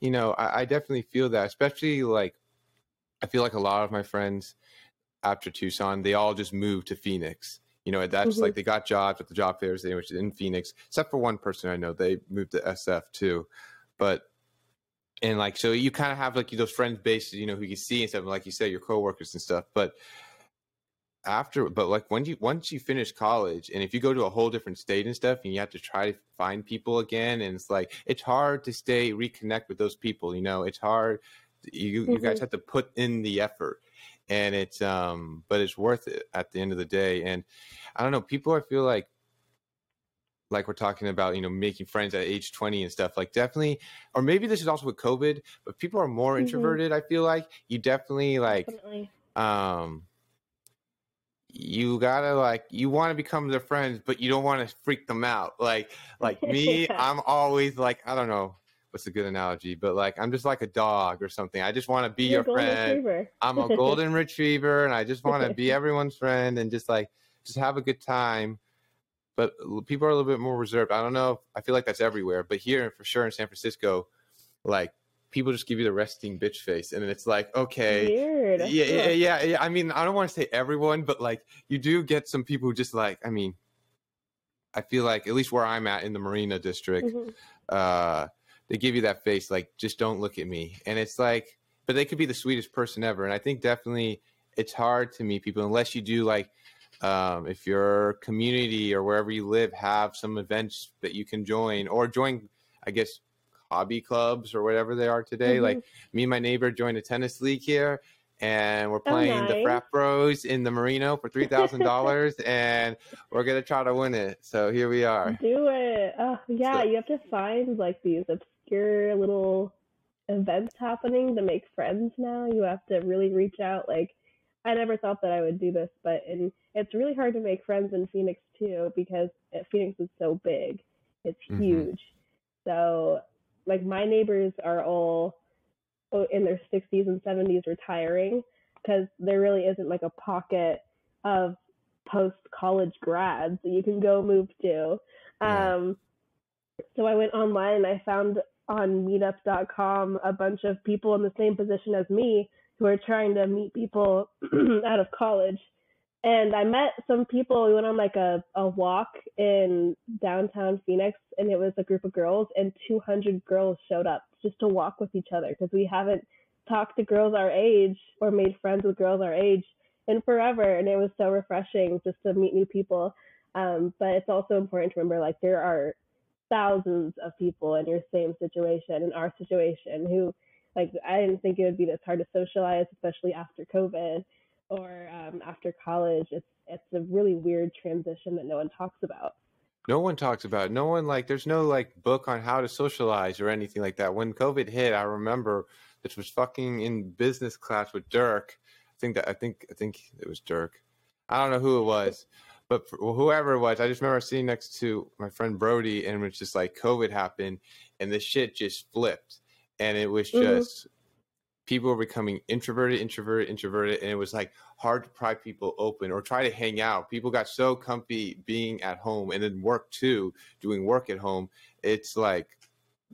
you know, I, I definitely feel that, especially like, I feel like a lot of my friends after Tucson, they all just moved to Phoenix. You know, that's Mhm. like they got jobs at the job fairs, they were in Phoenix, except for one person I know, they moved to SF too. But, and like, so you kind of have like those friends based, you know, who you see and stuff, like you said, your coworkers and stuff. But, after but like when you once you finish college and if you go to a whole different state and stuff and you have to try to find people again and it's like it's hard to stay reconnect with those people you know it's hard you you guys Mhm. have to put in the effort and it's um but it's worth it at the end of the day and i don't know people i feel like like we're talking about you know making friends at age 20 and stuff like definitely or maybe this is also with covid but people are more Mhm. introverted i feel like you definitely like Definitely. um you gotta like you want to become their friends but you don't want to freak them out like like me Yeah. i'm always like i don't know what's a good analogy but like i'm just like a dog or something i just want to be You're your friend retriever. i'm a golden retriever and i just want to be everyone's friend and just like just have a good time but people are a little bit more reserved i don't know i feel like that's everywhere but here for sure in san francisco like people just give you the resting bitch face and it's like okay yeah, yeah, yeah, yeah. I mean, I don't want to say everyone, but like you do get some people who just like. I mean, I feel like at least where I'm at in the Marina District, Mhm. uh, they give you that face like, just don't look at me, and it's like, but they could be the sweetest person ever, and I think definitely it's hard to meet people unless you do like. Um, if your community or wherever you live have some events that you can join or join, I guess, hobby clubs or whatever they are today. Mhm. Like me and my neighbor joined a tennis league here and we're Oh, playing the nice. frat bros in the Marina for three thousand dollars and we're gonna try to win it so here we are Do it. Oh, yeah, So- you have to find like these obscure little events happening to make friends now. You have to really reach out. Like, I never thought that I would do this, but and it's really hard to make friends in Phoenix too because uh, Phoenix is so big. It's Mhm. huge. So, like, my neighbors are all oh, in their 60s and 70s retiring because there really isn't like a pocket of post college grads that you can go move to. Yeah. Um, so I went online and I found on meetup.com a bunch of people in the same position as me who are trying to meet people out of college. And I met some people. We went on like a, a walk in downtown Phoenix, and it was a group of girls, and 200 girls showed up just to walk with each other because we haven't talked to girls our age or made friends with girls our age in forever. And it was so refreshing just to meet new people. Um, but it's also important to remember like there are thousands of people in your same situation, in our situation, who like I didn't think it would be this hard to socialize, especially after COVID or um, after college. It's it's a really weird transition that no one talks about. no one talks about it. no one like there's no like book on how to socialize or anything like that when covid hit i remember this was fucking in business class with dirk i think that i think i think it was dirk i don't know who it was but for, whoever it was i just remember sitting next to my friend brody and it was just like covid happened and the shit just flipped and it was Mhm. just people were becoming introverted introverted introverted and it was like hard to pry people open or try to hang out people got so comfy being at home and then work too doing work at home it's like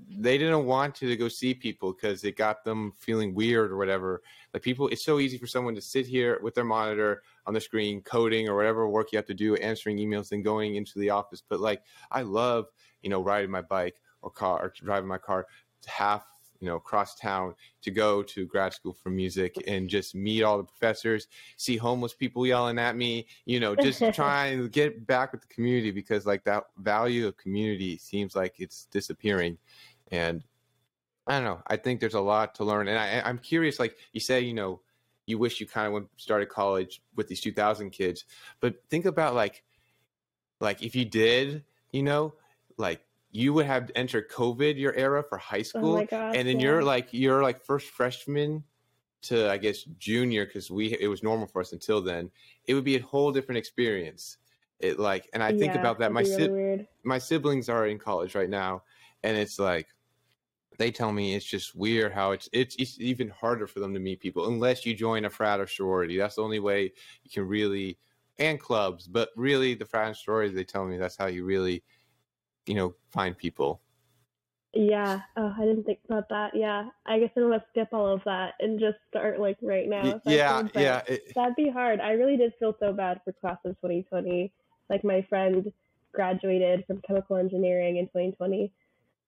they didn't want to go see people because it got them feeling weird or whatever. Like people, it's so easy for someone to sit here with their monitor on the screen, coding or whatever work you have to do, answering emails, and going into the office. But like, I love, you know, riding my bike or car or driving my car half you know across town to go to grad school for music and just meet all the professors see homeless people yelling at me you know just trying to get back with the community because like that value of community seems like it's disappearing and i don't know i think there's a lot to learn and I, i'm curious like you say you know you wish you kind of went started college with these 2000 kids but think about like like if you did you know like you would have entered COVID your era for high Oh school, my gosh, and then yeah. you're like you're like first freshman to I guess junior because we it was normal for us until then. It would be a whole different experience. It like, and I think Yeah, about that. My really si- my siblings are in college right now, and it's like they tell me it's just weird how it's it's it's even harder for them to meet people unless you join a frat or sorority. That's the only way you can really and clubs, but really the frat and sorority. They tell me that's how you really you know find people. Yeah. Oh, I didn't think about that. Yeah. I guess I'm gonna skip all of that and just start like right now. Yeah, yeah. it- That'd be hard. I really did feel so bad for class of 2020. Like my friend graduated from chemical engineering in 2020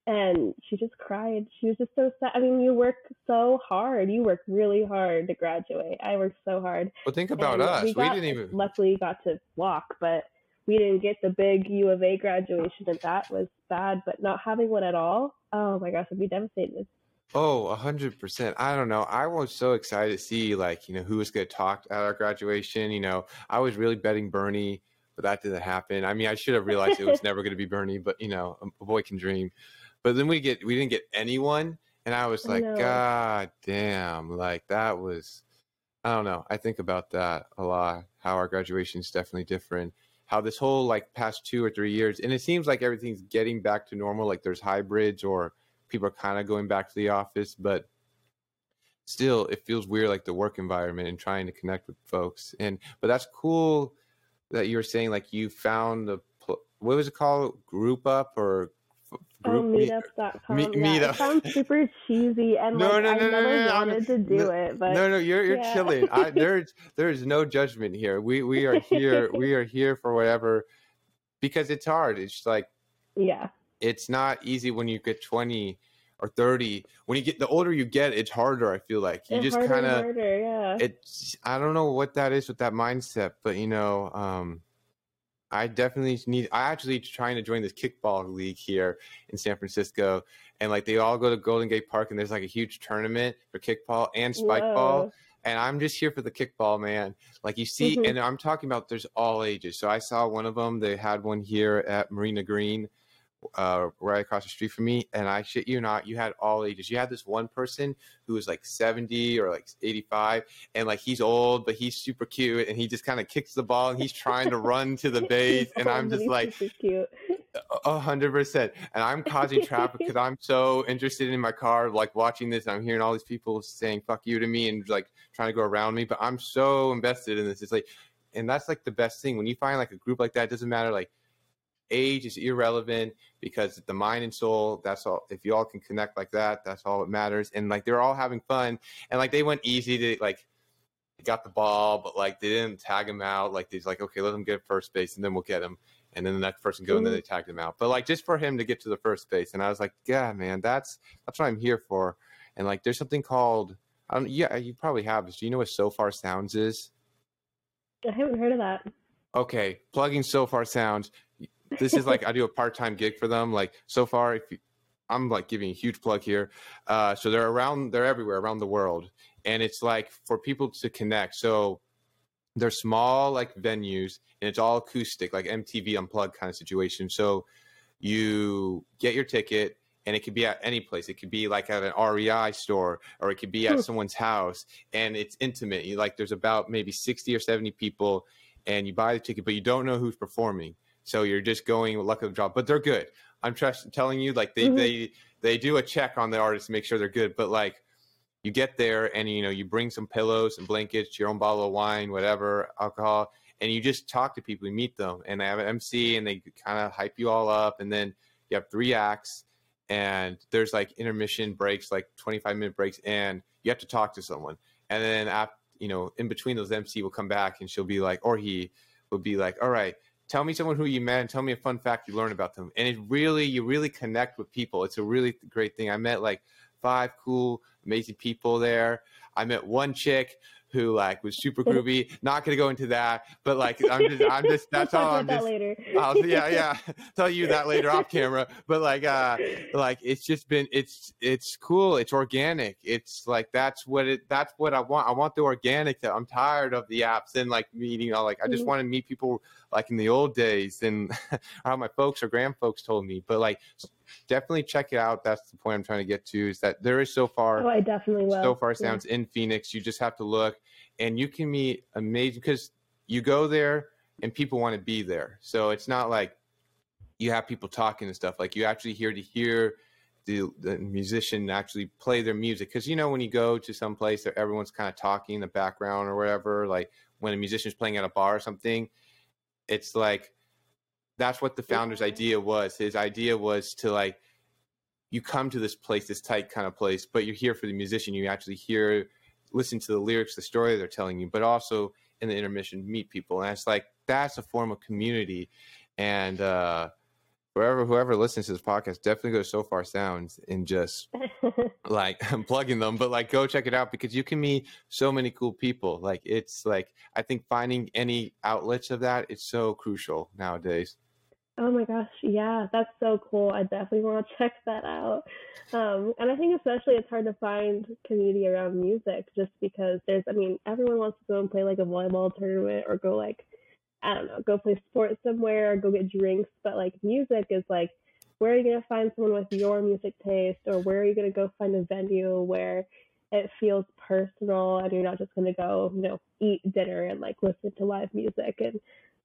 and she just cried. She was just so sad. I mean, you work so hard. You work really hard to graduate. I worked so hard. Well, think about And us. We, got, didn't even. luckily got to walk, but we didn't get the big U of A graduation, and that was bad. But not having one at all, oh my gosh, I'd be devastated. Oh, a hundred percent. I don't know. I was so excited to see like you know who was going to talk at our graduation. You know, I was really betting Bernie, but that didn't happen. I mean, I should have realized it was never going to be Bernie, but you know, a boy can dream. But then we get we didn't get anyone, and I was like, know. God damn! Like that was. I don't know. I think about that a lot. How our graduation is definitely different. How this whole like past two or three years, and it seems like everything's getting back to normal. Like there's hybrids or people are kind of going back to the office, but still it feels weird like the work environment and trying to connect with folks. And but that's cool that you were saying like you found the what was it called group up or f- Oh, meetup.com. meet- yeah, meetup. it sounds super cheesy, and No, like no, I no, no, never no, no, wanted to do no, it, but no, no, you're you're yeah. chilling. I, there's there's no judgment here. We we are here. we are here for whatever because it's hard. It's like yeah, it's not easy when you get 20 or 30. When you get the older you get, it's harder. I feel like you It's just kind of harder, yeah. it's I don't know what that is with that mindset, but you know, um, I definitely need. I actually trying to join this kickball league here in San Francisco, and like they all go to Golden Gate Park, and there's like a huge tournament for kickball and spike ball, and I'm just here for the kickball, man. Like you see, Mhm. and I'm talking about there's all ages. So I saw one of them. They had one here at Marina Green, uh, right across the street from me, and I shit you not, you had all ages. You had this one person who was like 70 or like 85, and like he's old, but he's super cute, and he just kind of kicks the ball, and he's trying to run to the base, and I'm just like, cute. a hundred percent. And I'm causing traffic because I'm so interested in my car, like watching this. I'm hearing all these people saying "fuck you" to me and like trying to go around me. But I'm so invested in this. It's like, and that's like the best thing when you find like a group like that. It doesn't matter like age is irrelevant because the mind and soul. That's all. If you all can connect like that, that's all that matters. And like they're all having fun, and like they went easy to like. Got the ball, but like they didn't tag him out. Like they's like, okay, let him get first base, and then we'll get him and then the next person go and then they mm-hmm. tagged him out. But like just for him to get to the first base, and I was like, yeah, man, that's that's what I'm here for. And like, there's something called, I don't, yeah, you probably have this. Do you know what Sofar Sounds is? I haven't heard of that. Okay, plugging Sofar Sounds. This is like I do a part time gig for them. Like so far, if you, I'm like giving a huge plug here. Uh, so they're around, they're everywhere around the world, and it's like for people to connect. So they're small like venues, and it's all acoustic, like MTV Unplugged kind of situation. So you get your ticket, and it could be at any place. It could be like at an REI store, or it could be at Hmm. someone's house, and it's intimate. You like there's about maybe sixty or seventy people, and you buy the ticket, but you don't know who's performing. So you're just going with luck of the draw, but they're good. I'm trust- telling you, like they Mhm. they they do a check on the artist to make sure they're good. But like you get there and you know you bring some pillows and blankets, your own bottle of wine, whatever, alcohol, and you just talk to people, you meet them, and they have an MC and they kind of hype you all up, and then you have three acts, and there's like intermission breaks, like 25 minute breaks, and you have to talk to someone. And then after, you know, in between those, MC will come back and she'll be like, or he will be like, all right, tell me someone who you met and tell me a fun fact you learned about them. And it really, you really connect with people. It's a really great thing. I met like five cool, amazing people there. I met one chick who like was super groovy. Not gonna go into that, but like I'm just I'm just that's all I'm just later. I'll, yeah yeah tell you that later off camera. But like uh like it's just been it's it's cool. It's organic. It's like that's what it that's what I want. I want the organic. That I'm tired of the apps and like meeting all like I just Mhm. want to meet people like in the old days and how my folks or grand folks told me. But like definitely check it out. That's the point I'm trying to get to is that there is so far Oh, I definitely will. so far Yeah. sounds in Phoenix. You just have to look, and you can meet amazing because you go there and people want to be there. So it's not like you have people talking and stuff. Like you actually hear to hear the, the musician actually play their music because you know when you go to some place that everyone's kind of talking in the background or whatever. Like when a musician's playing at a bar or something, it's like that's what the founder's idea was. His idea was to like you come to this place, this tight kind of place, but you're here for the musician. You actually hear, listen to the lyrics, the story they're telling you, but also in the intermission, meet people. And it's like that's a form of community. And uh, whoever whoever listens to this podcast, definitely go to Sofar Sounds and just like I'm plugging them, but like go check it out because you can meet so many cool people. Like it's like I think finding any outlets of that is so crucial nowadays. Oh my gosh, yeah, that's so cool. I definitely want to check that out. Um, and I think especially it's hard to find community around music just because there's, I mean, everyone wants to go and play like a volleyball tournament or go like, I don't know, go play sports somewhere go get drinks. But like music is like, where are you going to find someone with your music taste or where are you going to go find a venue where it feels personal and you're not just going to go, you know, eat dinner and like listen to live music. And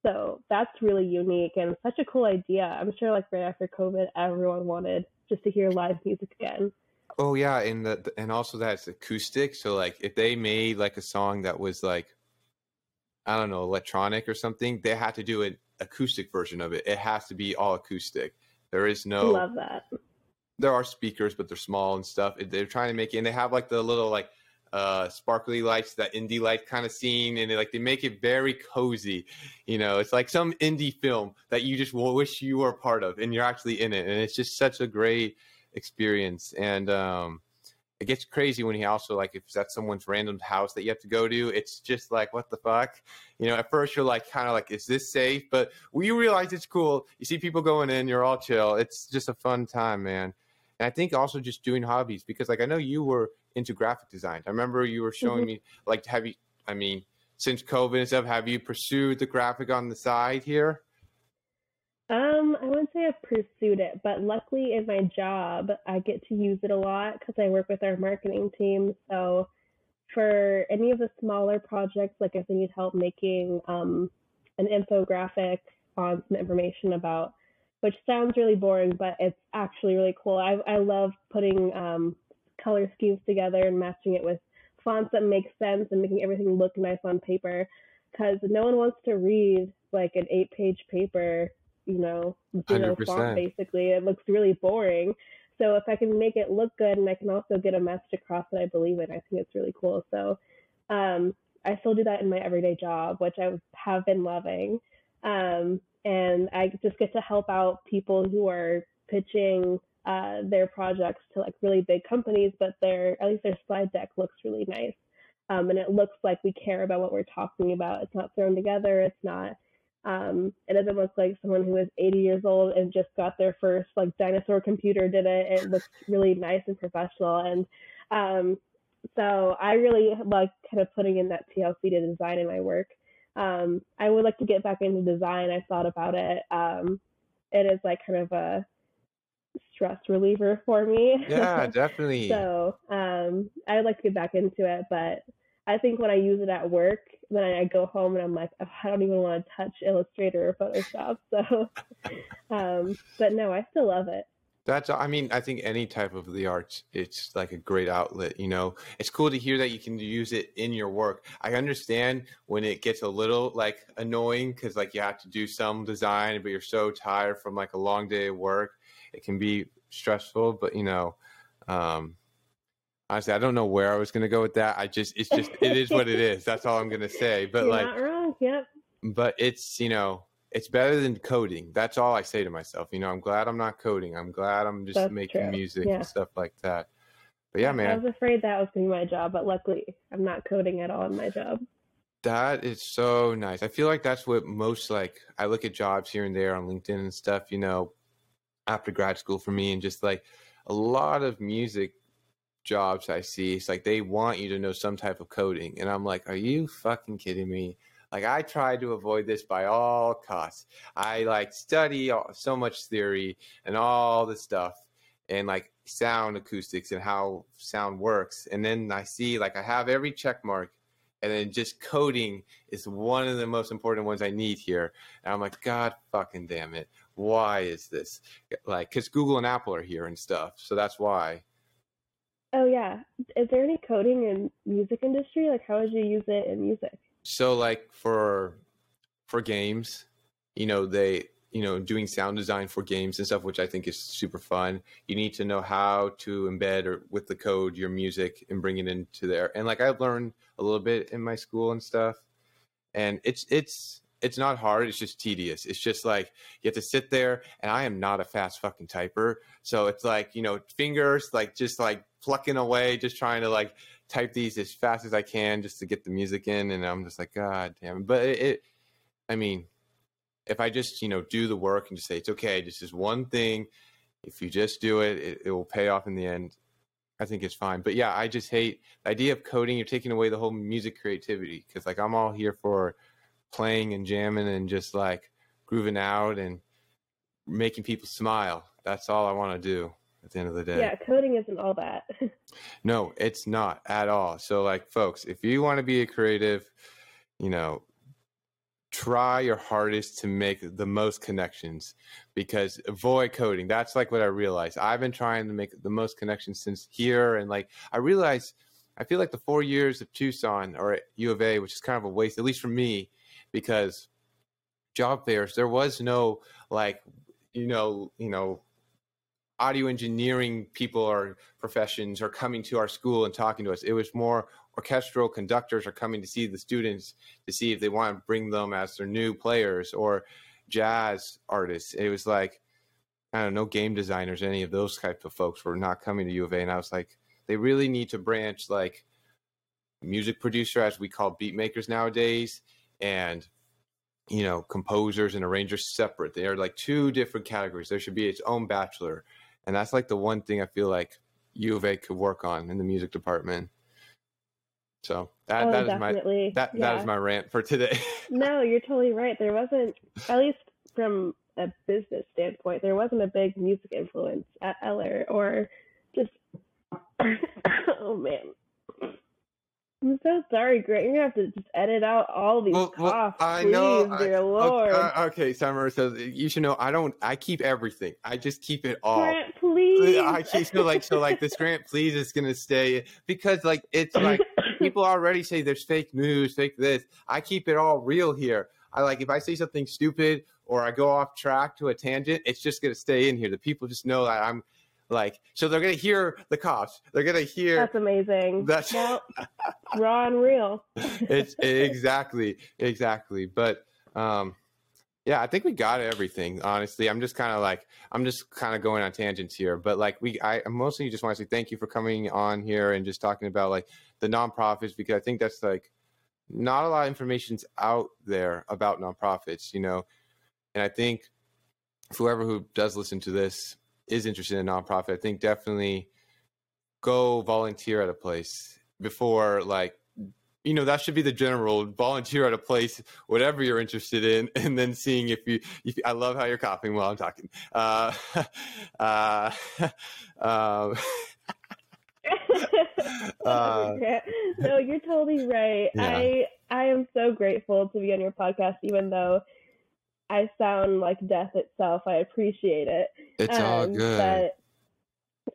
so that's really unique and such a cool idea. I'm sure like right after COVID, everyone wanted just to hear live music again. Oh yeah, and the and also that it's acoustic. So like if they made like a song that was like I don't know, electronic or something, they had to do an acoustic version of it. It has to be all acoustic. There is no Love that. there are speakers, but they're small and stuff. They're trying to make it and they have like the little like uh sparkly lights, that indie light kind of scene, and they like they make it very cozy. You know, it's like some indie film that you just wish you were a part of and you're actually in it. And it's just such a great experience. And um it gets crazy when he also like if that's someone's random house that you have to go to it's just like what the fuck? You know at first you're like kind of like is this safe? But when you realize it's cool. You see people going in you're all chill. It's just a fun time man. And i think also just doing hobbies because like i know you were into graphic design. I remember you were showing Mhm. me like have you i mean since covid and stuff have you pursued the graphic on the side here Um, I wouldn't say I've pursued it, but luckily in my job, I get to use it a lot because I work with our marketing team. So for any of the smaller projects, like if they need help making um, an infographic on some information about, which sounds really boring, but it's actually really cool. I, I love putting um, color schemes together and matching it with fonts that make sense and making everything look nice on paper because no one wants to read like an eight page paper you know, zero 100%. font basically. It looks really boring. So if I can make it look good and I can also get a message across that I believe in, I think it's really cool. So um, I still do that in my everyday job, which I have been loving. Um, and I just get to help out people who are pitching uh, their projects to like really big companies, but their at least their slide deck looks really nice. Um, and it looks like we care about what we're talking about. It's not thrown together. It's not um, it doesn't look like someone who is 80 years old and just got their first like dinosaur computer did it. It looks really nice and professional. And um, so I really like kind of putting in that TLC to design in my work. Um, I would like to get back into design. I thought about it. Um, it is like kind of a stress reliever for me. yeah definitely so um, I would like to get back into it, but I think when I use it at work, then I go home and I'm like, oh, I don't even want to touch Illustrator or Photoshop. So, um, but no, I still love it. That's, I mean, I think any type of the arts, it's like a great outlet. You know, it's cool to hear that you can use it in your work. I understand when it gets a little like annoying because like you have to do some design, but you're so tired from like a long day of work. It can be stressful, but you know, um, honestly, I don't know where I was going to go with that. I just, it's just, it is what it is. That's all I'm going to say. But You're like, not wrong. Yep. but it's, you know, it's better than coding. That's all I say to myself. You know, I'm glad I'm not coding. I'm glad I'm just That's making true. music Yeah. and stuff like that. But yeah, man. I was afraid that was going to be my job, but luckily I'm not coding at all in my job. that is so nice. I feel like that's what most like, I look at jobs here and there on LinkedIn and stuff, you know, after grad school for me and just like a lot of music jobs I see, it's like they want you to know some type of coding. And I'm like, are you fucking kidding me? Like I try to avoid this by all costs. I like study all, so much theory and all the stuff and like sound acoustics and how sound works. And then I see like I have every check mark and then just coding is one of the most important ones I need here. And I'm like, God fucking damn it. Why is this? Like, because Google and Apple are here and stuff. So that's why. Oh yeah. Is there any coding in music industry? Like how would you use it in music? So like for for games, you know, they you know, doing sound design for games and stuff, which I think is super fun. You need to know how to embed or with the code your music and bring it into there. And like I've learned a little bit in my school and stuff. And it's it's it's not hard, it's just tedious. It's just like you have to sit there and I am not a fast fucking typer. So it's like, you know, fingers like just like plucking away, just trying to like type these as fast as I can just to get the music in. And I'm just like, God damn it. But it, it I mean, if I just, you know, do the work and just say, it's okay, just is one thing, if you just do it, it, it will pay off in the end. I think it's fine. But yeah, I just hate the idea of coding. You're taking away the whole music creativity because, like, I'm all here for playing and jamming and just like grooving out and making people smile. That's all I want to do at the end of the day. Yeah, coding isn't all that. No, it's not at all. So, like, folks, if you want to be a creative, you know, try your hardest to make the most connections because avoid coding. That's like what I realized. I've been trying to make the most connections since here. And like, I realized, I feel like the four years of Tucson or at U of A, which is kind of a waste, at least for me, because job fairs, there was no like, you know, you know, audio engineering people or professions are coming to our school and talking to us. It was more orchestral conductors are coming to see the students to see if they want to bring them as their new players or jazz artists. It was like, I don't know, game designers, any of those type of folks were not coming to U of A. And I was like, they really need to branch like music producer, as we call beat makers nowadays, and you know, composers and arrangers separate. They are like two different categories. There should be its own bachelor. And that's like the one thing I feel like U of A could work on in the music department. So that oh, that is my that yeah. that is my rant for today. No, you're totally right. There wasn't, at least from a business standpoint, there wasn't a big music influence at Eller or just, oh man. I'm so sorry, Grant. You're gonna have to just edit out all these Well, well, coughs, I please, know. I- dear Lord. uh, okay, Summer says you should know. I don't. I keep everything. I just keep it all. Grant, please. I keep so like so like this grant. Please, is gonna stay because like it's like people already say there's fake news, fake this. I keep it all real here. I like if I say something stupid or I go off track to a tangent, it's just gonna stay in here. The people just know that I'm like so they're gonna hear the cops. They're gonna hear That's amazing. That's- raw and real. it's exactly exactly but um yeah i think we got everything honestly i'm just kind of like i'm just kind of going on tangents here but like we i I mostly just want to say thank you for coming on here and just talking about like the nonprofits because i think that's like not a lot of information's out there about nonprofits you know and i think whoever who does listen to this is interested in nonprofit i think definitely go volunteer at a place before like you know that should be the general volunteer at a place whatever you're interested in and then seeing if you, if i love how you're coughing while i'm talking uh, uh, um, Uh, no, you're totally right. Yeah. I I am so grateful to be on your podcast, even though I sound like death itself. I appreciate it. it's all Um, good But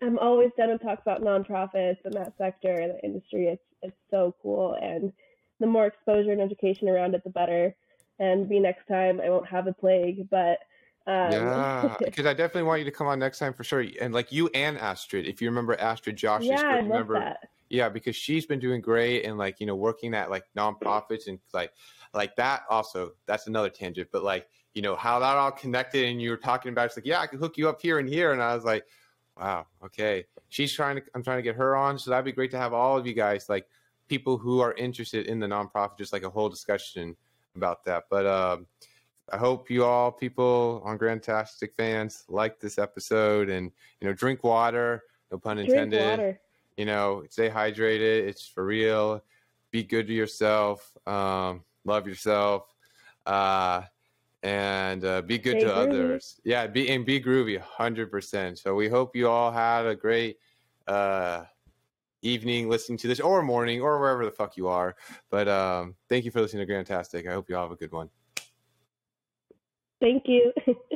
I'm always down to talk about nonprofits and that sector and the industry. It's it's so cool, and the more exposure and education around it, the better. And be next time I won't have a plague, but Um, yeah, because I definitely want you to come on next time for sure. And like you and Astrid, if you remember Astrid Josh, yeah, I group, love remember that. Yeah, because she's been doing great and like, you know, working at like nonprofits and like like that also that's another tangent. But like, you know, how that all connected and you were talking about it's like, yeah, I can hook you up here and here. And I was like, wow, okay. She's trying to I'm trying to get her on. So that'd be great to have all of you guys, like people who are interested in the nonprofit, just like a whole discussion about that. But um I hope you all people on Grantastic fans like this episode and you know drink water, no pun Drink intended water. you know, stay hydrated. It's for real. Be good to yourself. Um, love yourself. Uh, and uh, be good Stay to groovy. others. Yeah, be and be groovy, hundred percent. So we hope you all had a great uh, evening listening to this, or morning, or wherever the fuck you are. But um, thank you for listening to Grantastic. I hope you all have a good one. Thank you.